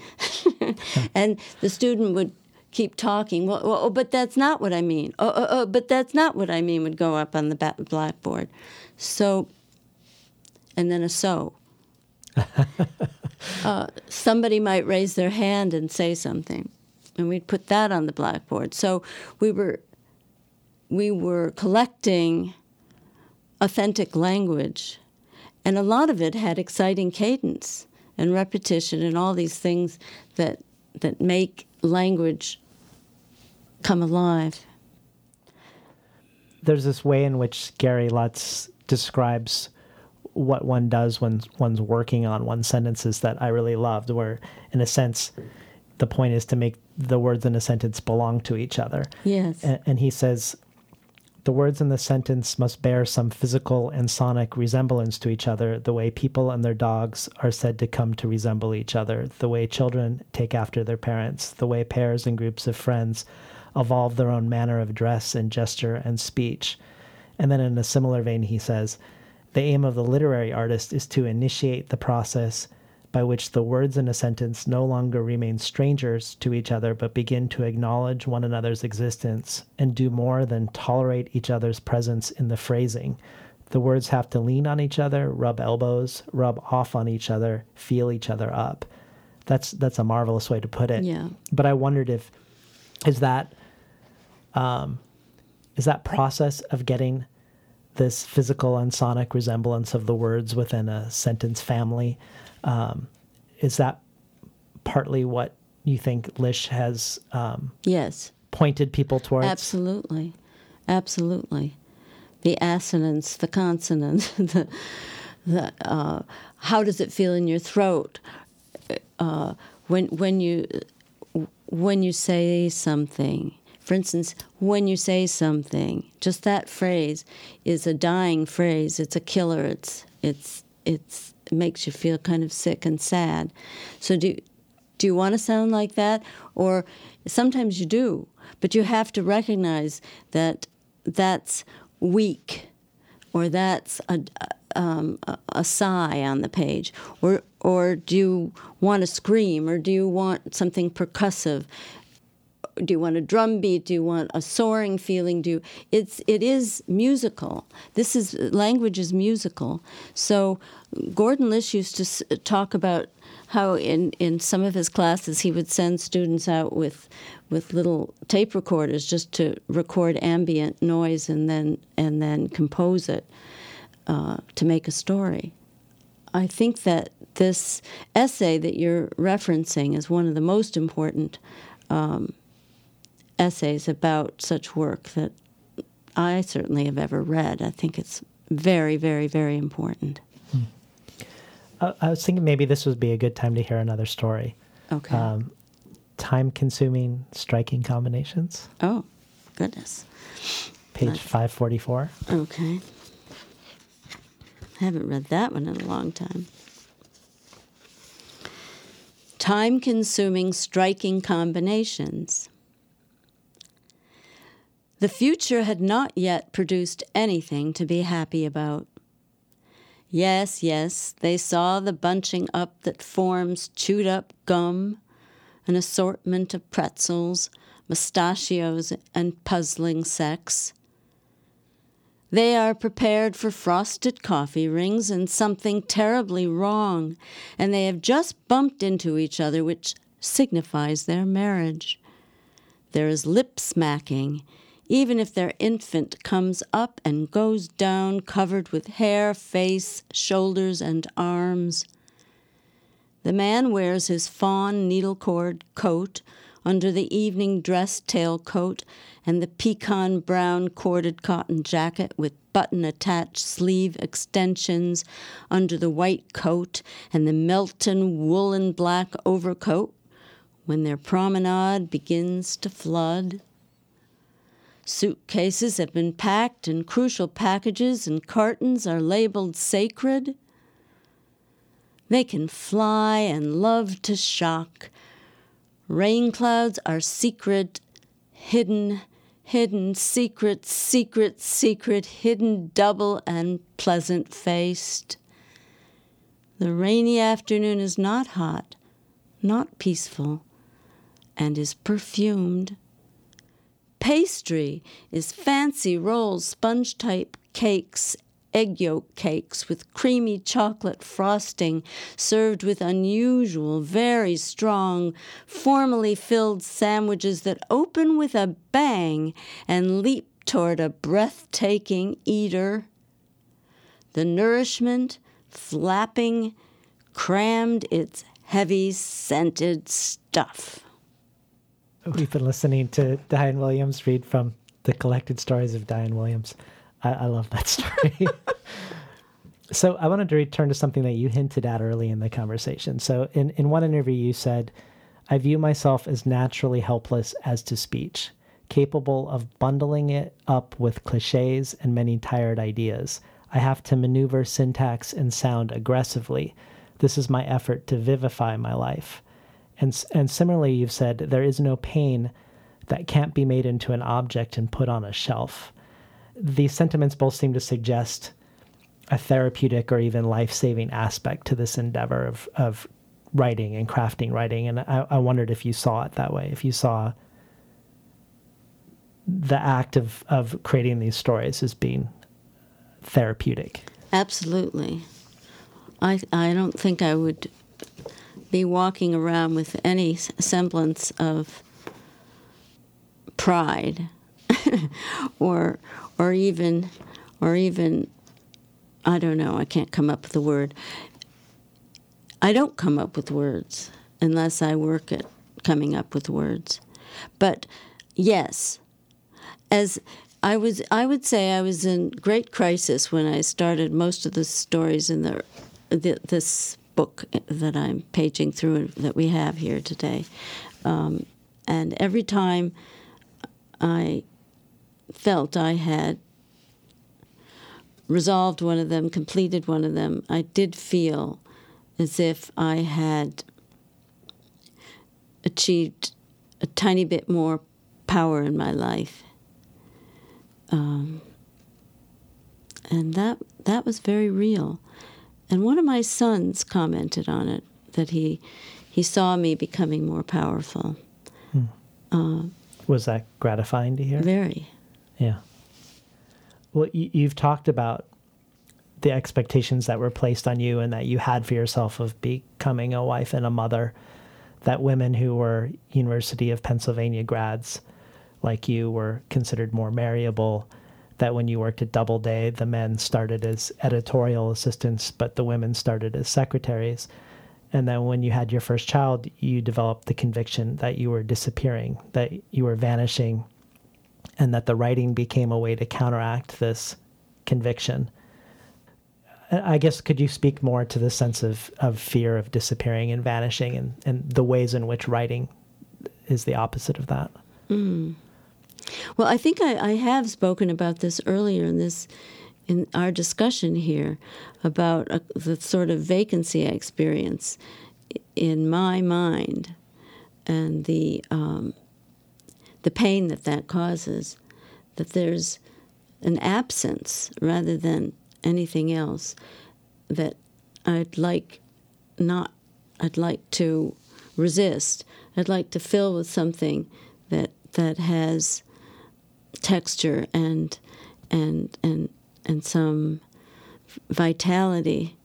<laughs> and the student would keep talking. Well, oh, but that's not what I mean. Oh, oh, oh, but that's not what I mean would go up on the blackboard. So, and then a so. <laughs> uh, somebody might raise their hand and say something, and we'd put that on the blackboard. So we were we were collecting authentic language and a lot of it had exciting cadence and repetition and all these things that that make language come alive. There's this way in which Gary Lutz describes what one does when one's working on one sentences that I really loved, where in a sense the point is to make the words in a sentence belong to each other. Yes. And, and he says the words in the sentence must bear some physical and sonic resemblance to each other, the way people and their dogs are said to come to resemble each other, the way children take after their parents, the way pairs and groups of friends evolve their own manner of dress and gesture and speech. And then in a similar vein, he says, the aim of the literary artist is to initiate the process by which the words in a sentence no longer remain strangers to each other, but begin to acknowledge one another's existence and do more than tolerate each other's presence in the phrasing. The words have to lean on each other, rub elbows, rub off on each other, feel each other up. That's that's a marvelous way to put it. Yeah. But I wondered if is that um, is that process of getting this physical and sonic resemblance of the words within a sentence family um, is that partly what you think Lish has um, yes pointed people towards? Absolutely, absolutely. The assonance, the consonant, <laughs> the the uh, how does it feel in your throat uh, when when you when you say something. For instance, when you say something, just that phrase is a dying phrase. It's a killer. It's it's it's it makes you feel kind of sick and sad. So do do you want to sound like that or sometimes you do, but you have to recognize that that's weak or that's a um, a, a sigh on the page or or do you want to scream, or do you want something percussive? Do you want a drum beat? Do you want a soaring feeling? Do it's it is musical. This is language is musical. So Gordon Lish used to talk about how in, in some of his classes he would send students out with with little tape recorders just to record ambient noise and then and then compose it uh, to make a story. I think that this essay that you're referencing is one of the most important um, essays about such work that I certainly have ever read. I think it's very, very, very important. I, I was thinking maybe this would be a good time to hear another story. Okay. Um, time consuming striking combinations. Oh, goodness. Page Nice. 544. Okay. I haven't read that one in a long time. Time consuming striking combinations. The future had not yet produced anything to be happy about. Yes, yes, they saw the bunching up that forms chewed up gum, an assortment of pretzels, mustachios, and puzzling sex. They are prepared for frosted coffee rings and something terribly wrong, and they have just bumped into each other, which signifies their marriage. There is lip smacking, even if their infant comes up and goes down covered with hair, face, shoulders, and arms. The man wears his fawn needlecord coat under the evening dress tailcoat and the pecan brown corded cotton jacket with button attached sleeve extensions under the white coat and the Melton woolen black overcoat when their promenade begins to flood. Suitcases have been packed and crucial packages and cartons are labeled sacred. They can fly and love to shock. Rain clouds are secret, hidden, hidden, secret, secret, secret, hidden, double, and pleasant faced. The rainy afternoon is not hot, not peaceful, and is perfumed. Pastry is fancy rolls, sponge type cakes, egg yolk cakes with creamy chocolate frosting, served with unusual, very strong, formally filled sandwiches that open with a bang and leap toward a breathtaking eater. The nourishment, flapping, crammed its heavy scented stuff. We've been listening to Diane Williams read from the collected stories of Diane Williams. I, I love that <laughs> story. so I wanted to return to something that you hinted at early in the conversation. So in, in one interview, you said, I view myself as naturally helpless as to speech, capable of bundling it up with cliches and many tired ideas. I have to maneuver syntax and sound aggressively. This is my effort to vivify my life. And, and similarly, you've said there is no pain that can't be made into an object and put on a shelf. These sentiments both seem to suggest a therapeutic or even life saving aspect to this endeavor of, of writing and crafting writing. And I, I wondered if you saw it that way, if you saw the act of, of creating these stories as being therapeutic. Absolutely. I, I don't think I would be walking around with any semblance of pride <laughs> or or even or even I don't know, I can't come up with the word. I don't come up with words unless I work at coming up with words. But yes, as I was, I would say I was in great crisis when I started most of the stories in the, the this book that I'm paging through that we have here today, um, and every time I felt I had resolved one of them, completed one of them, I did feel as if I had achieved a tiny bit more power in my life. Um, and that that was very real. And one of my sons commented on it that he he saw me becoming more powerful. Hmm. Uh, Was that gratifying to hear? very. Yeah. Well, you, you've talked about the expectations that were placed on you and that you had for yourself of becoming a wife and a mother. That women who were University of Pennsylvania grads, like you, were considered more marriable. That when you worked at Doubleday, the men started as editorial assistants, but the women started as secretaries. And then when you had your first child, you developed the conviction that you were disappearing, that you were vanishing, and that the writing became a way to counteract this conviction. I guess could you speak more to the sense of, of fear of disappearing and vanishing and, and the ways in which writing is the opposite of that? Mm. Well, I think I, I have spoken about this earlier in this in our discussion here about uh, the sort of vacancy I experience in my mind and the um, the pain that that causes. That there's an absence rather than anything else that I'd like not I'd like to resist. I'd like to fill with something that that has texture and and and and some vitality.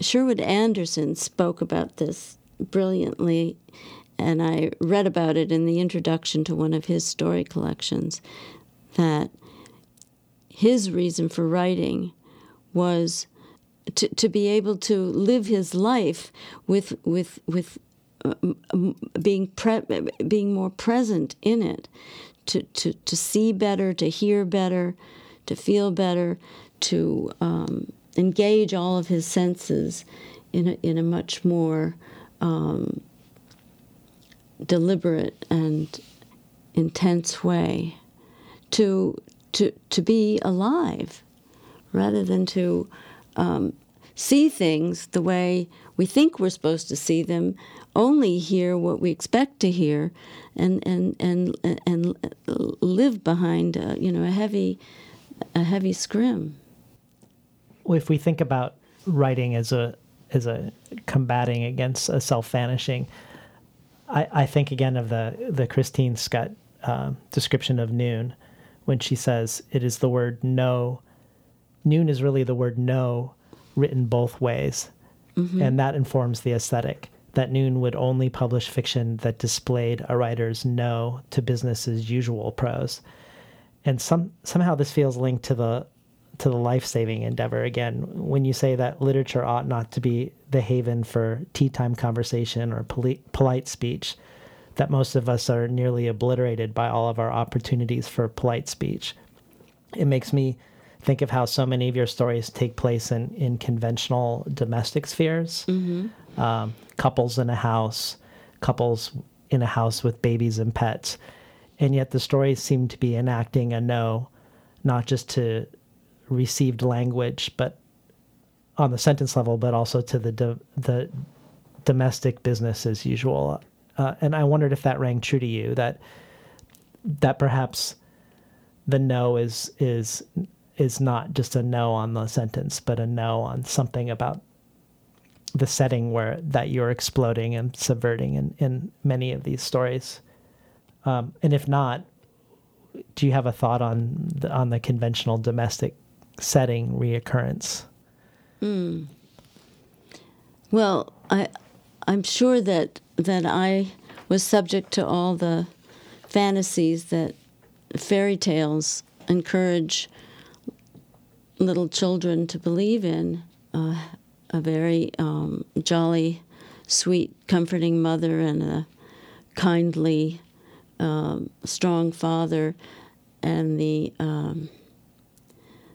Sherwood Anderson spoke about this brilliantly, and I read about it in the introduction to one of his story collections. That his reason for writing was to, to be able to live his life with with with uh, being pre- being more present in it, to, to to see better, to hear better, to feel better, to um, engage all of his senses in a, in a much more um, deliberate and intense way, to to to be alive, rather than to um, see things the way we think we're supposed to see them, only hear what we expect to hear, and and and and live behind a, you know a heavy a heavy scrim. Well, if we think about writing as a as a combating against a self vanishing, I, I think again of the the Christine Schutt uh, description of noon, when she says it is the word no. Noon is really the word no, written both ways, Mm-hmm. and that informs the aesthetic. That Noon would only publish fiction that displayed a writer's no to business as usual prose and some somehow this feels linked to the to the life saving endeavor again. When you say that literature ought not to be the haven for tea time conversation or poli- polite speech, that most of us are nearly obliterated by all of our opportunities for polite speech. It makes me think of how so many of your stories take place in, in conventional domestic spheres. Mm-hmm. Um, couples in a house, couples in a house with babies and pets and yet the stories seem to be enacting a no, not just to received language, but on the sentence level, but also to the do, the domestic business as usual. Uh, and I wondered if that rang true to you that that perhaps the no is is is not just a no on the sentence, but a no on something about the setting where that you're exploding and subverting in, in many of these stories. Um, and if not, do you have a thought on the, on the conventional domestic setting reoccurrence? Mm. Well, I, I'm sure that that I was subject to all the fantasies that fairy tales encourage little children to believe in. Uh, a very um, jolly, sweet, comforting mother and a kindly, um, strong father, and the um,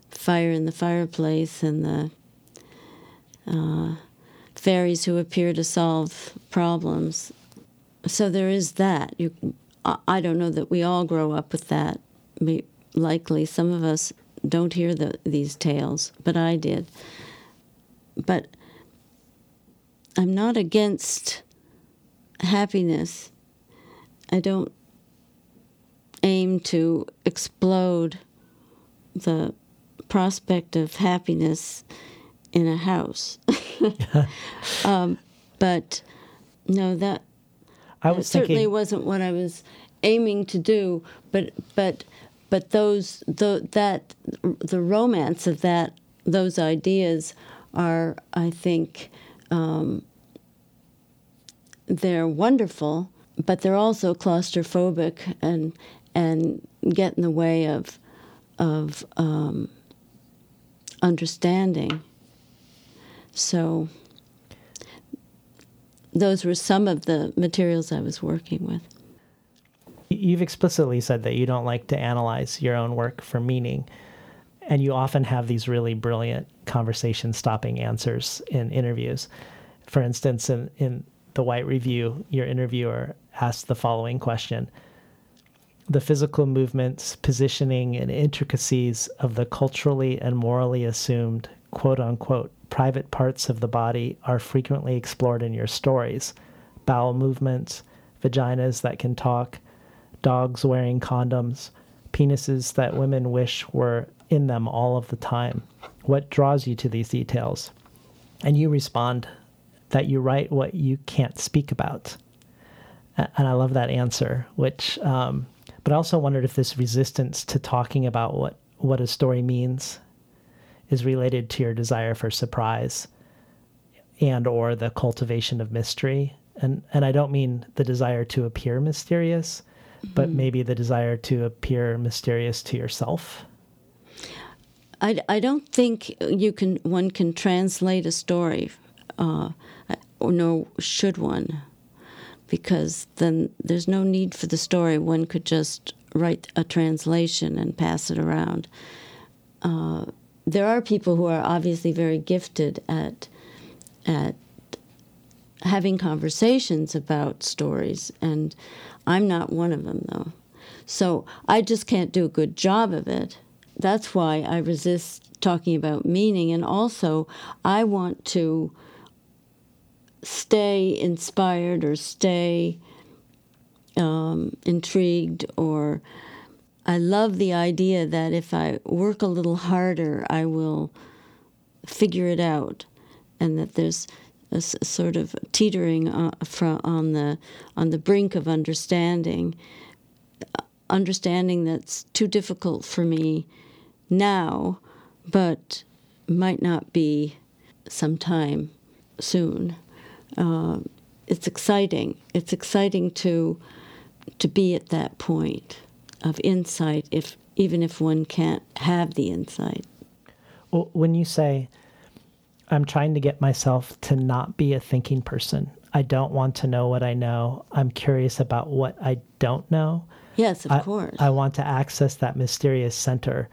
fire in the fireplace and the uh, fairies who appear to solve problems. So there is that. You, I, don't know that we all grow up with that. May- likely, some of us don't hear the, these tales, but I did. But I'm not against happiness. I don't aim to explode the prospect of happiness in a house. <laughs> um, but no, that I that was certainly thinking, wasn't what I was aiming to do. But but but those the, that the romance of that those ideas are, I think, um, they're wonderful, but they're also claustrophobic and and get in the way of of um, understanding. So those were some of the materials I was working with. you've explicitly said that you don't like to analyze your own work for meaning. And you often have these really brilliant conversation stopping answers in interviews. For instance, in, in the White Review, your interviewer asked the following question The physical movements, positioning, and intricacies of the culturally and morally assumed, quote unquote, private parts of the body are frequently explored in your stories. Bowel movements, vaginas that can talk, dogs wearing condoms, penises that women wish were in them all of the time. What draws you to these details? And you respond that you write what you can't speak about. And I love that answer, which, um, but I also wondered if this resistance to talking about what, what a story means is related to your desire for surprise and or the cultivation of mystery. And, and I don't mean the desire to appear mysterious, but maybe the desire to appear mysterious to yourself. I, I don't think you can one can translate a story, uh, or nor should one, because then there's no need for the story. One could just write a translation and pass it around. Uh, there are people who are obviously very gifted at at having conversations about stories, and I'm not one of them though. So I just can't do a good job of it. That's why I resist talking about meaning, and also I want to stay inspired or stay um, intrigued or I love the idea that if I work a little harder, I will figure it out, and that there's a s- sort of teetering uh, on the on the brink of understanding, uh, understanding that's too difficult for me now, but might not be sometime soon. Uh, it's exciting. It's exciting to to be at that point of insight, if even if one can't have the insight. Well, When you say, I'm trying to get myself to not be a thinking person, I don't want to know what I know, I'm curious about what I don't know. Yes, of I, course. I want to access that mysterious center.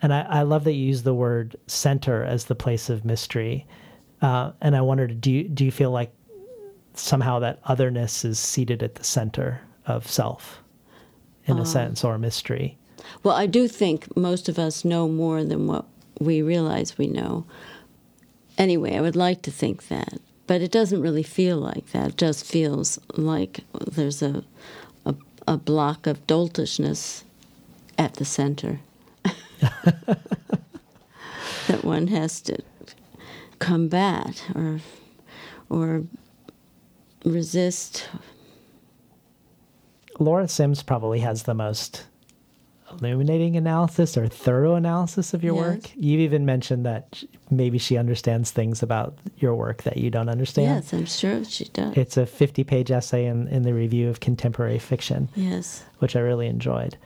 And I, I love that you use the word center as the place of mystery. Uh, and I wondered, do you, do you feel like somehow that otherness is seated at the center of self, in Uh, a sense, or mystery? Well, I do think most of us know more than what we realize we know. Anyway, I would like to think that, but it doesn't really feel like that. It just feels like there's a a, a block of doltishness at the center <laughs> that one has to combat or or resist. Laura Sims probably has the most illuminating analysis or thorough analysis of your Yes. work. You've even mentioned that maybe she understands things about your work that you don't understand. Yes, I'm sure she does. It's a 50 page essay in, in the review of contemporary fiction, yes. which I really enjoyed.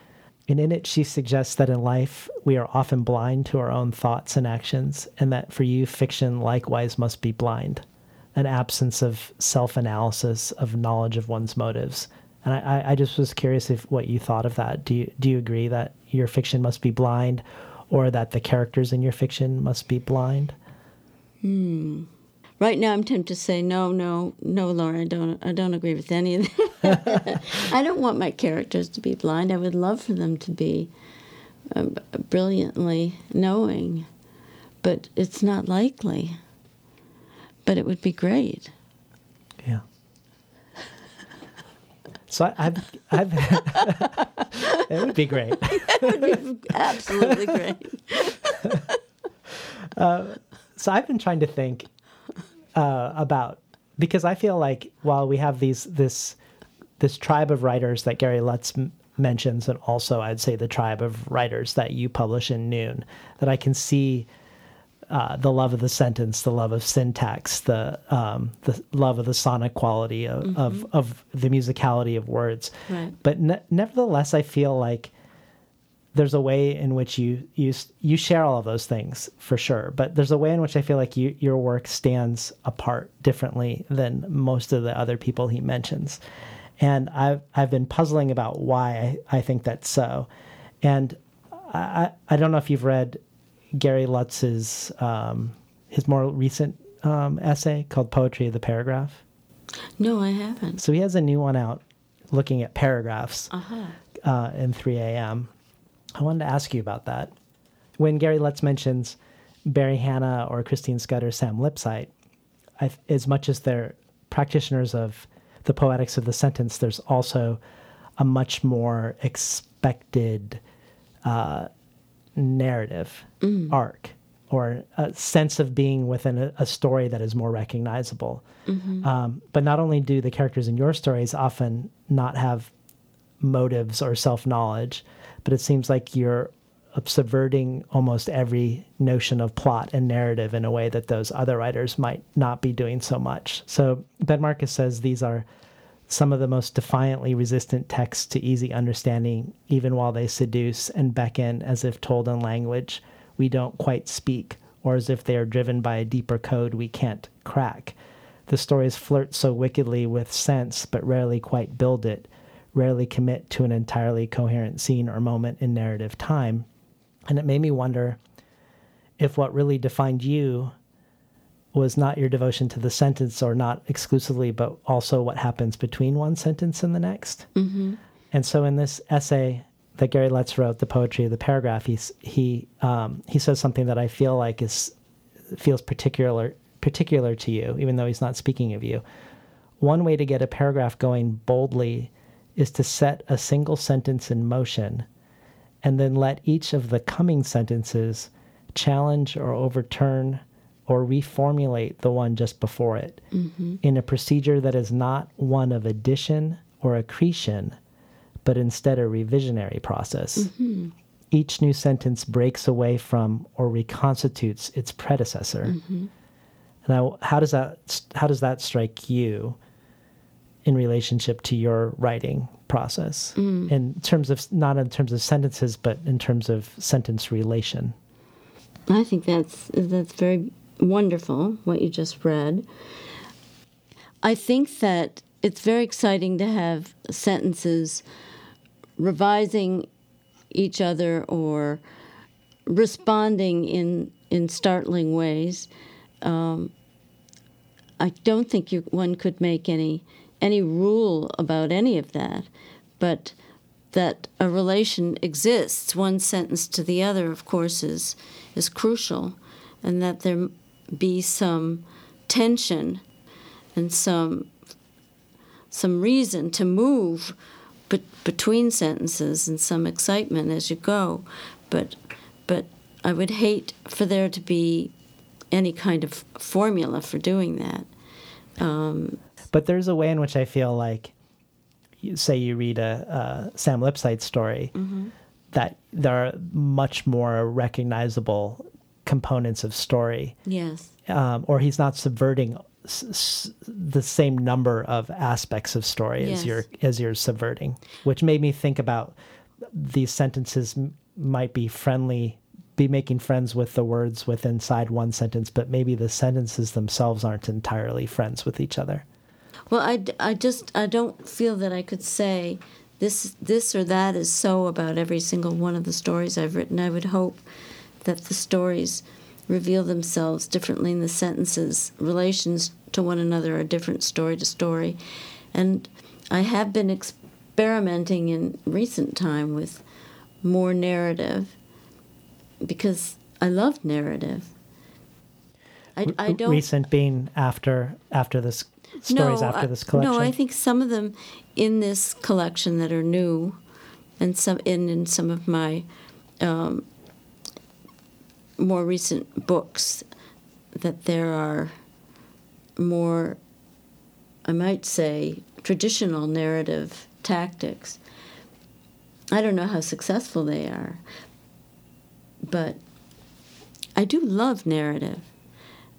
And in it, she suggests that in life, we are often blind to our own thoughts and actions, and that for you, fiction likewise must be blind an absence of self analysis, of knowledge of one's motives. And I, I- just was curious if what you thought of that. Do you, do you agree that your fiction must be blind, or that the characters in your fiction must be blind? Hmm. Right now, I'm tempted to say no, no, no, Laura. I don't. I don't agree with any of that. <laughs> <laughs> I don't want my characters to be blind. I would love for them to be uh, brilliantly knowing, but it's not likely. But it would be great. Yeah. So I, I've, I've <laughs> it would be great. it would be absolutely great. So I've been trying to think uh, about because I feel like while we have these this this tribe of writers that Gary Lutz m- mentions, and also I'd say the tribe of writers that you publish in Noon, that I can see uh, the love of the sentence, the love of syntax, the um, the love of the sonic quality of, of, of the musicality of words. Right. But ne- nevertheless, I feel like there's a way in which you you you share all of those things for sure. But there's a way in which I feel like you, your work stands apart differently than most of the other people he mentions. And I've I've been puzzling about why I, I think that's so. And I, I don't know if you've read Gary Lutz's um, his more recent um, essay called "Poetry of the Paragraph." No, I haven't. So he has a new one out looking at paragraphs Uh-huh. uh, in 3 a.m. I wanted to ask you about that. When Gary Lutz mentions Barry Hannah or Christine Schutt, Sam Lipsyte, I, as much as they're practitioners of the poetics of the sentence, there's also a much more expected uh, narrative arc or a sense of being within a, a story that is more recognizable. Um, but not only do the characters in your stories often not have motives or self knowledge, but it seems like you're subverting almost every notion of plot and narrative in a way that those other writers might not be doing so much. So Ben Marcus says these are some of the most defiantly resistant texts to easy understanding, even while they seduce and beckon as if told in language we don't quite speak, or as if they are driven by a deeper code we can't crack. The stories flirt so wickedly with sense, but rarely quite build it, rarely commit to an entirely coherent scene or moment in narrative time. And it made me wonder if what really defined you was not your devotion to the sentence or not exclusively, but also what happens between one sentence and the next. Mm-hmm. And so in this essay that Gary Lutz wrote, "The Poetry of the Paragraph," he's, he um, he says something that I feel like is feels particular particular to you, even though he's not speaking of you. One way to get a paragraph going boldly is to set a single sentence in motion, and then let each of the coming sentences challenge or overturn or reformulate the one just before it. Mm-hmm. In a procedure that is not one of addition or accretion, but instead a revisionary process. Mm-hmm. Each new sentence breaks away from or reconstitutes its predecessor. Mm-hmm. Now, how does that how does that strike you in relationship to your writing process in terms of not in terms of sentences, but in terms of sentence relation? I think that's that's very wonderful what you just read. I think that it's very exciting to have sentences revising each other or responding in in startling ways. Um, I don't think you, one could make any any rule about any of that, but that a relation exists, one sentence to the other, of course, is is crucial, and that there be some tension and some some reason to move be- between sentences and some excitement as you go, but but I would hate for there to be any kind of formula for doing that. Um, But there's a way in which I feel like, say you read a, a Sam Lipsyte story, that there are much more recognizable components of story, yes. um, or he's not subverting s- s- the same number of aspects of story Yes. as you're as you're subverting, which made me think about these sentences m- might be friendly be making friends with the words with inside one sentence but maybe the sentences themselves aren't entirely friends with each other Well, I, I just I don't feel that I could say this this or that is so about every single one of the stories I've written. I would hope that the stories reveal themselves differently in the sentences. Relations to one another are different story to story, and I have been experimenting in recent time with more narrative because I love narrative. I, I don't recent being after after this stories after this collection No, I think some of them in this collection that are new, and some in, in some of my um, more recent books that there are more, I might say, traditional narrative tactics. I don't know how successful they are, but I do love narrative,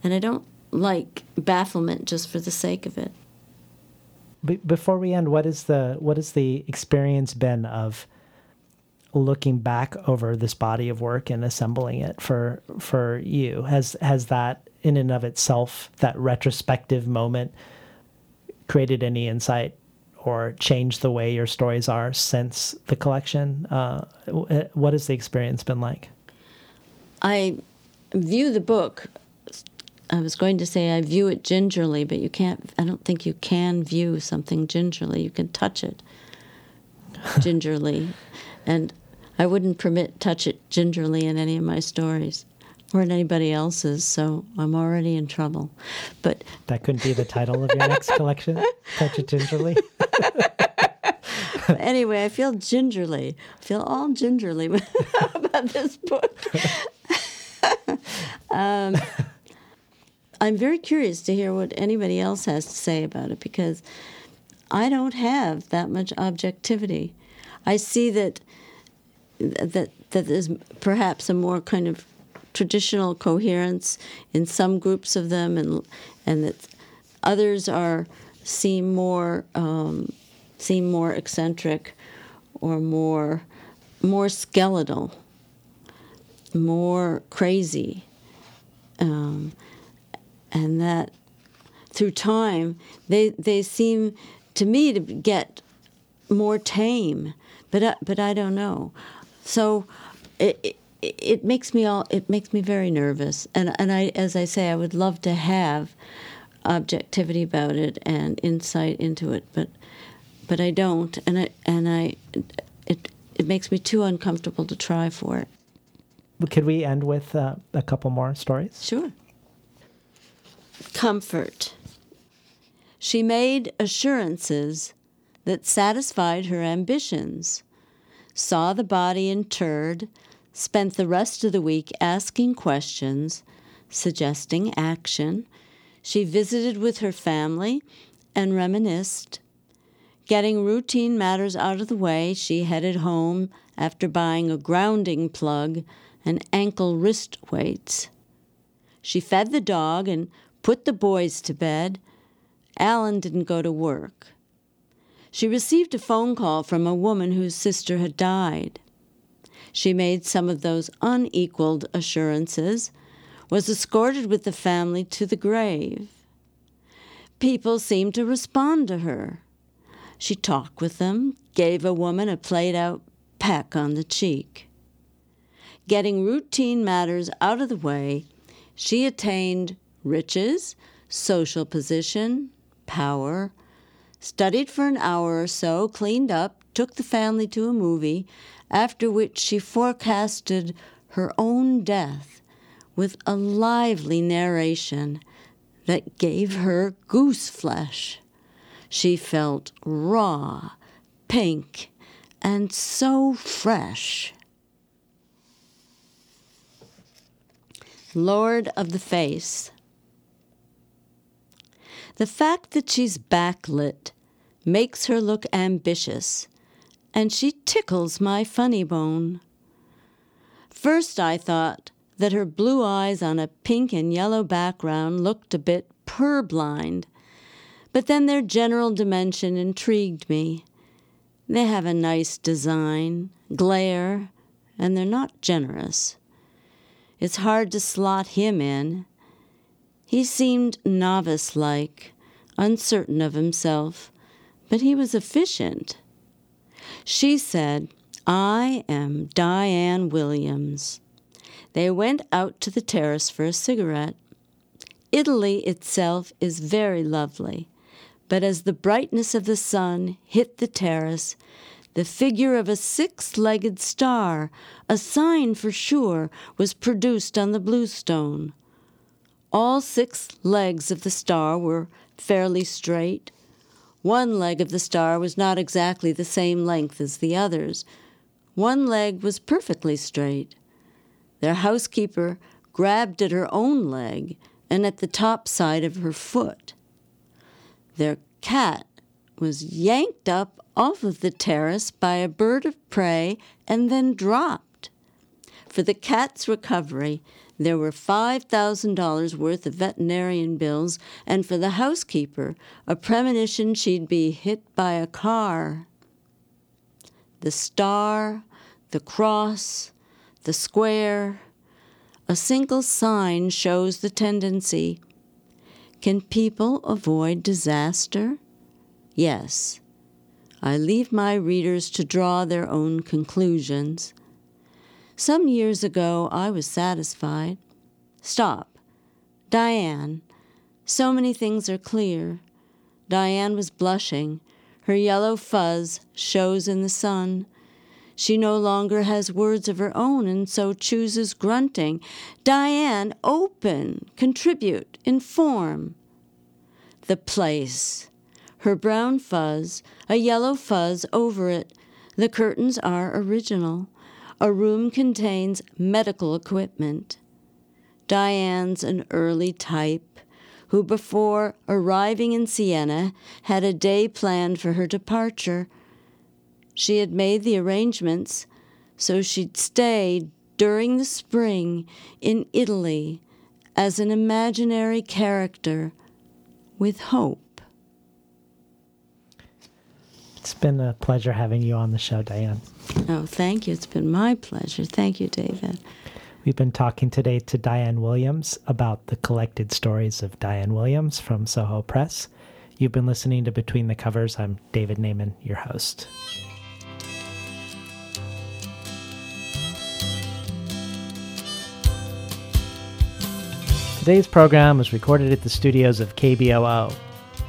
and I don't like bafflement just for the sake of it. Be- before we end, what is the what has the experience been of looking back over this body of work and assembling it for for you? Has has that in and of itself, that retrospective moment, created any insight or changed the way your stories are since the collection? Uh, what has the experience been like? I view the book. I was going to say I view it gingerly, but you can't. I don't think you can view something gingerly. You can touch it <laughs> gingerly, and I wouldn't permit touch it gingerly in any of my stories or in anybody else's. So I'm already in trouble. But that couldn't be the title of your next collection. Touch it gingerly. <laughs> anyway, I feel gingerly. I feel all gingerly <laughs> about this book. um, I'm very curious to hear what anybody else has to say about it because I don't have that much objectivity. I see that that that there's perhaps a more kind of traditional coherence in some groups of them, and and that others are seem more um, seem more eccentric or more more skeletal, more crazy, um, and that through time they they seem to me to get more tame, but I, but I don't know. So it, it, it makes me all it makes me very nervous, and and I as I say I would love to have objectivity about it and insight into it, but but I don't, and I and I it it makes me too uncomfortable to try for it. Could we end with uh, a couple more stories? Sure. Comfort. She made assurances that satisfied her ambitions, saw the body interred, spent the rest of the week asking questions, suggesting action. She visited with her family and reminisced. Getting routine matters out of the way, she headed home after buying a grounding plug and ankle wrist weights. She fed the dog and put the boys to bed. Alan didn't go to work. She received a phone call from a woman whose sister had died. She made some of those unequaled assurances, was escorted with the family to the grave. People seemed to respond to her. She talked with them, gave a woman a played out peck on the cheek. Getting routine matters out of the way, she attained riches, social position, power, studied for an hour or so, cleaned up, took the family to a movie, after which she forecasted her own death with a lively narration that gave her goose flesh. She felt raw, pink, and so fresh. Lord of the Face. The fact that she's backlit makes her look ambitious, and she tickles my funny bone. First, I thought that her blue eyes on a pink and yellow background looked a bit purblind, but then their general dimension intrigued me. They have a nice design, glare, and they're not generous. It's hard to slot him in. He seemed novice like, uncertain of himself, but he was efficient. She said, I am Diane Williams. They went out to the terrace for a cigarette. Italy itself is very lovely, but as the brightness of the sun hit the terrace, the figure of a six legged star, a sign for sure, was produced on the bluestone. All six legs of the star were fairly straight. One leg of the star was not exactly the same length as the others. One leg was perfectly straight. Their housekeeper grabbed at her own leg and at the top side of her foot. Their cat was yanked up off of the terrace by a bird of prey and then dropped. For the cat's recovery, there were $5,000 worth of veterinarian bills, and for the housekeeper, a premonition she'd be hit by a car. The star, the cross, the square, a single sign shows the tendency. Can people avoid disaster? Yes. I leave my readers to draw their own conclusions. Some years ago, I was satisfied. Stop. Diane. So many things are clear. Diane was blushing. Her yellow fuzz shows in the sun. She no longer has words of her own and so chooses grunting. Diane, open, contribute, inform. The place. Her brown fuzz, a yellow fuzz over it. The curtains are original. A room contains medical equipment. Diane's an early type who, before arriving in Siena, had a day planned for her departure. She had made the arrangements so she'd stay during the spring in Italy as an imaginary character with hope. It's been a pleasure having you on the show, Diane. Oh, thank you. It's been my pleasure. Thank you, David. We've been talking today to Diane Williams about the collected stories of Diane Williams from Soho Press. You've been listening to Between the Covers. I'm David Naimon, your host. Today's program was recorded at the studios of KBOO,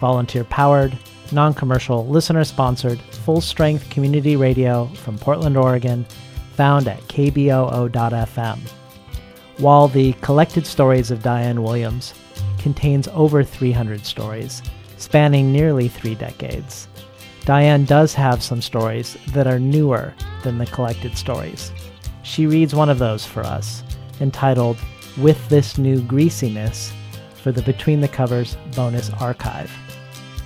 volunteer powered, non commercial, listener sponsored, full strength community radio from Portland, Oregon, found at kboo.fm. While the collected stories of Diane Williams contains over 300 stories, spanning nearly three decades, Diane does have some stories that are newer than the collected stories. She reads one of those for us, entitled With This New Greasiness, for the Between the Covers bonus archive.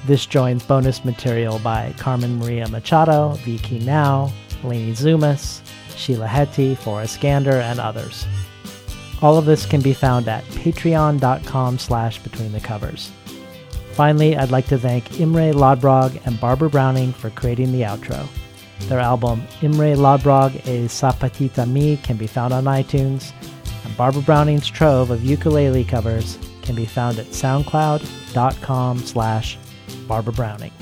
This joins bonus material by Carmen Maria Machado, Vicky Now, Leni Zumas, Sheila Heti, Forrest Gander, and others. All of this can be found at patreon.com slash between the covers. Finally, I'd like to thank Imre Lodbrog and Barbara Browning for creating the outro. Their album Imre Lodbrog e Sapatita Mi can be found on iTunes, and Barbara Browning's trove of ukulele covers can be found at soundcloud.com slash Barbara Browning.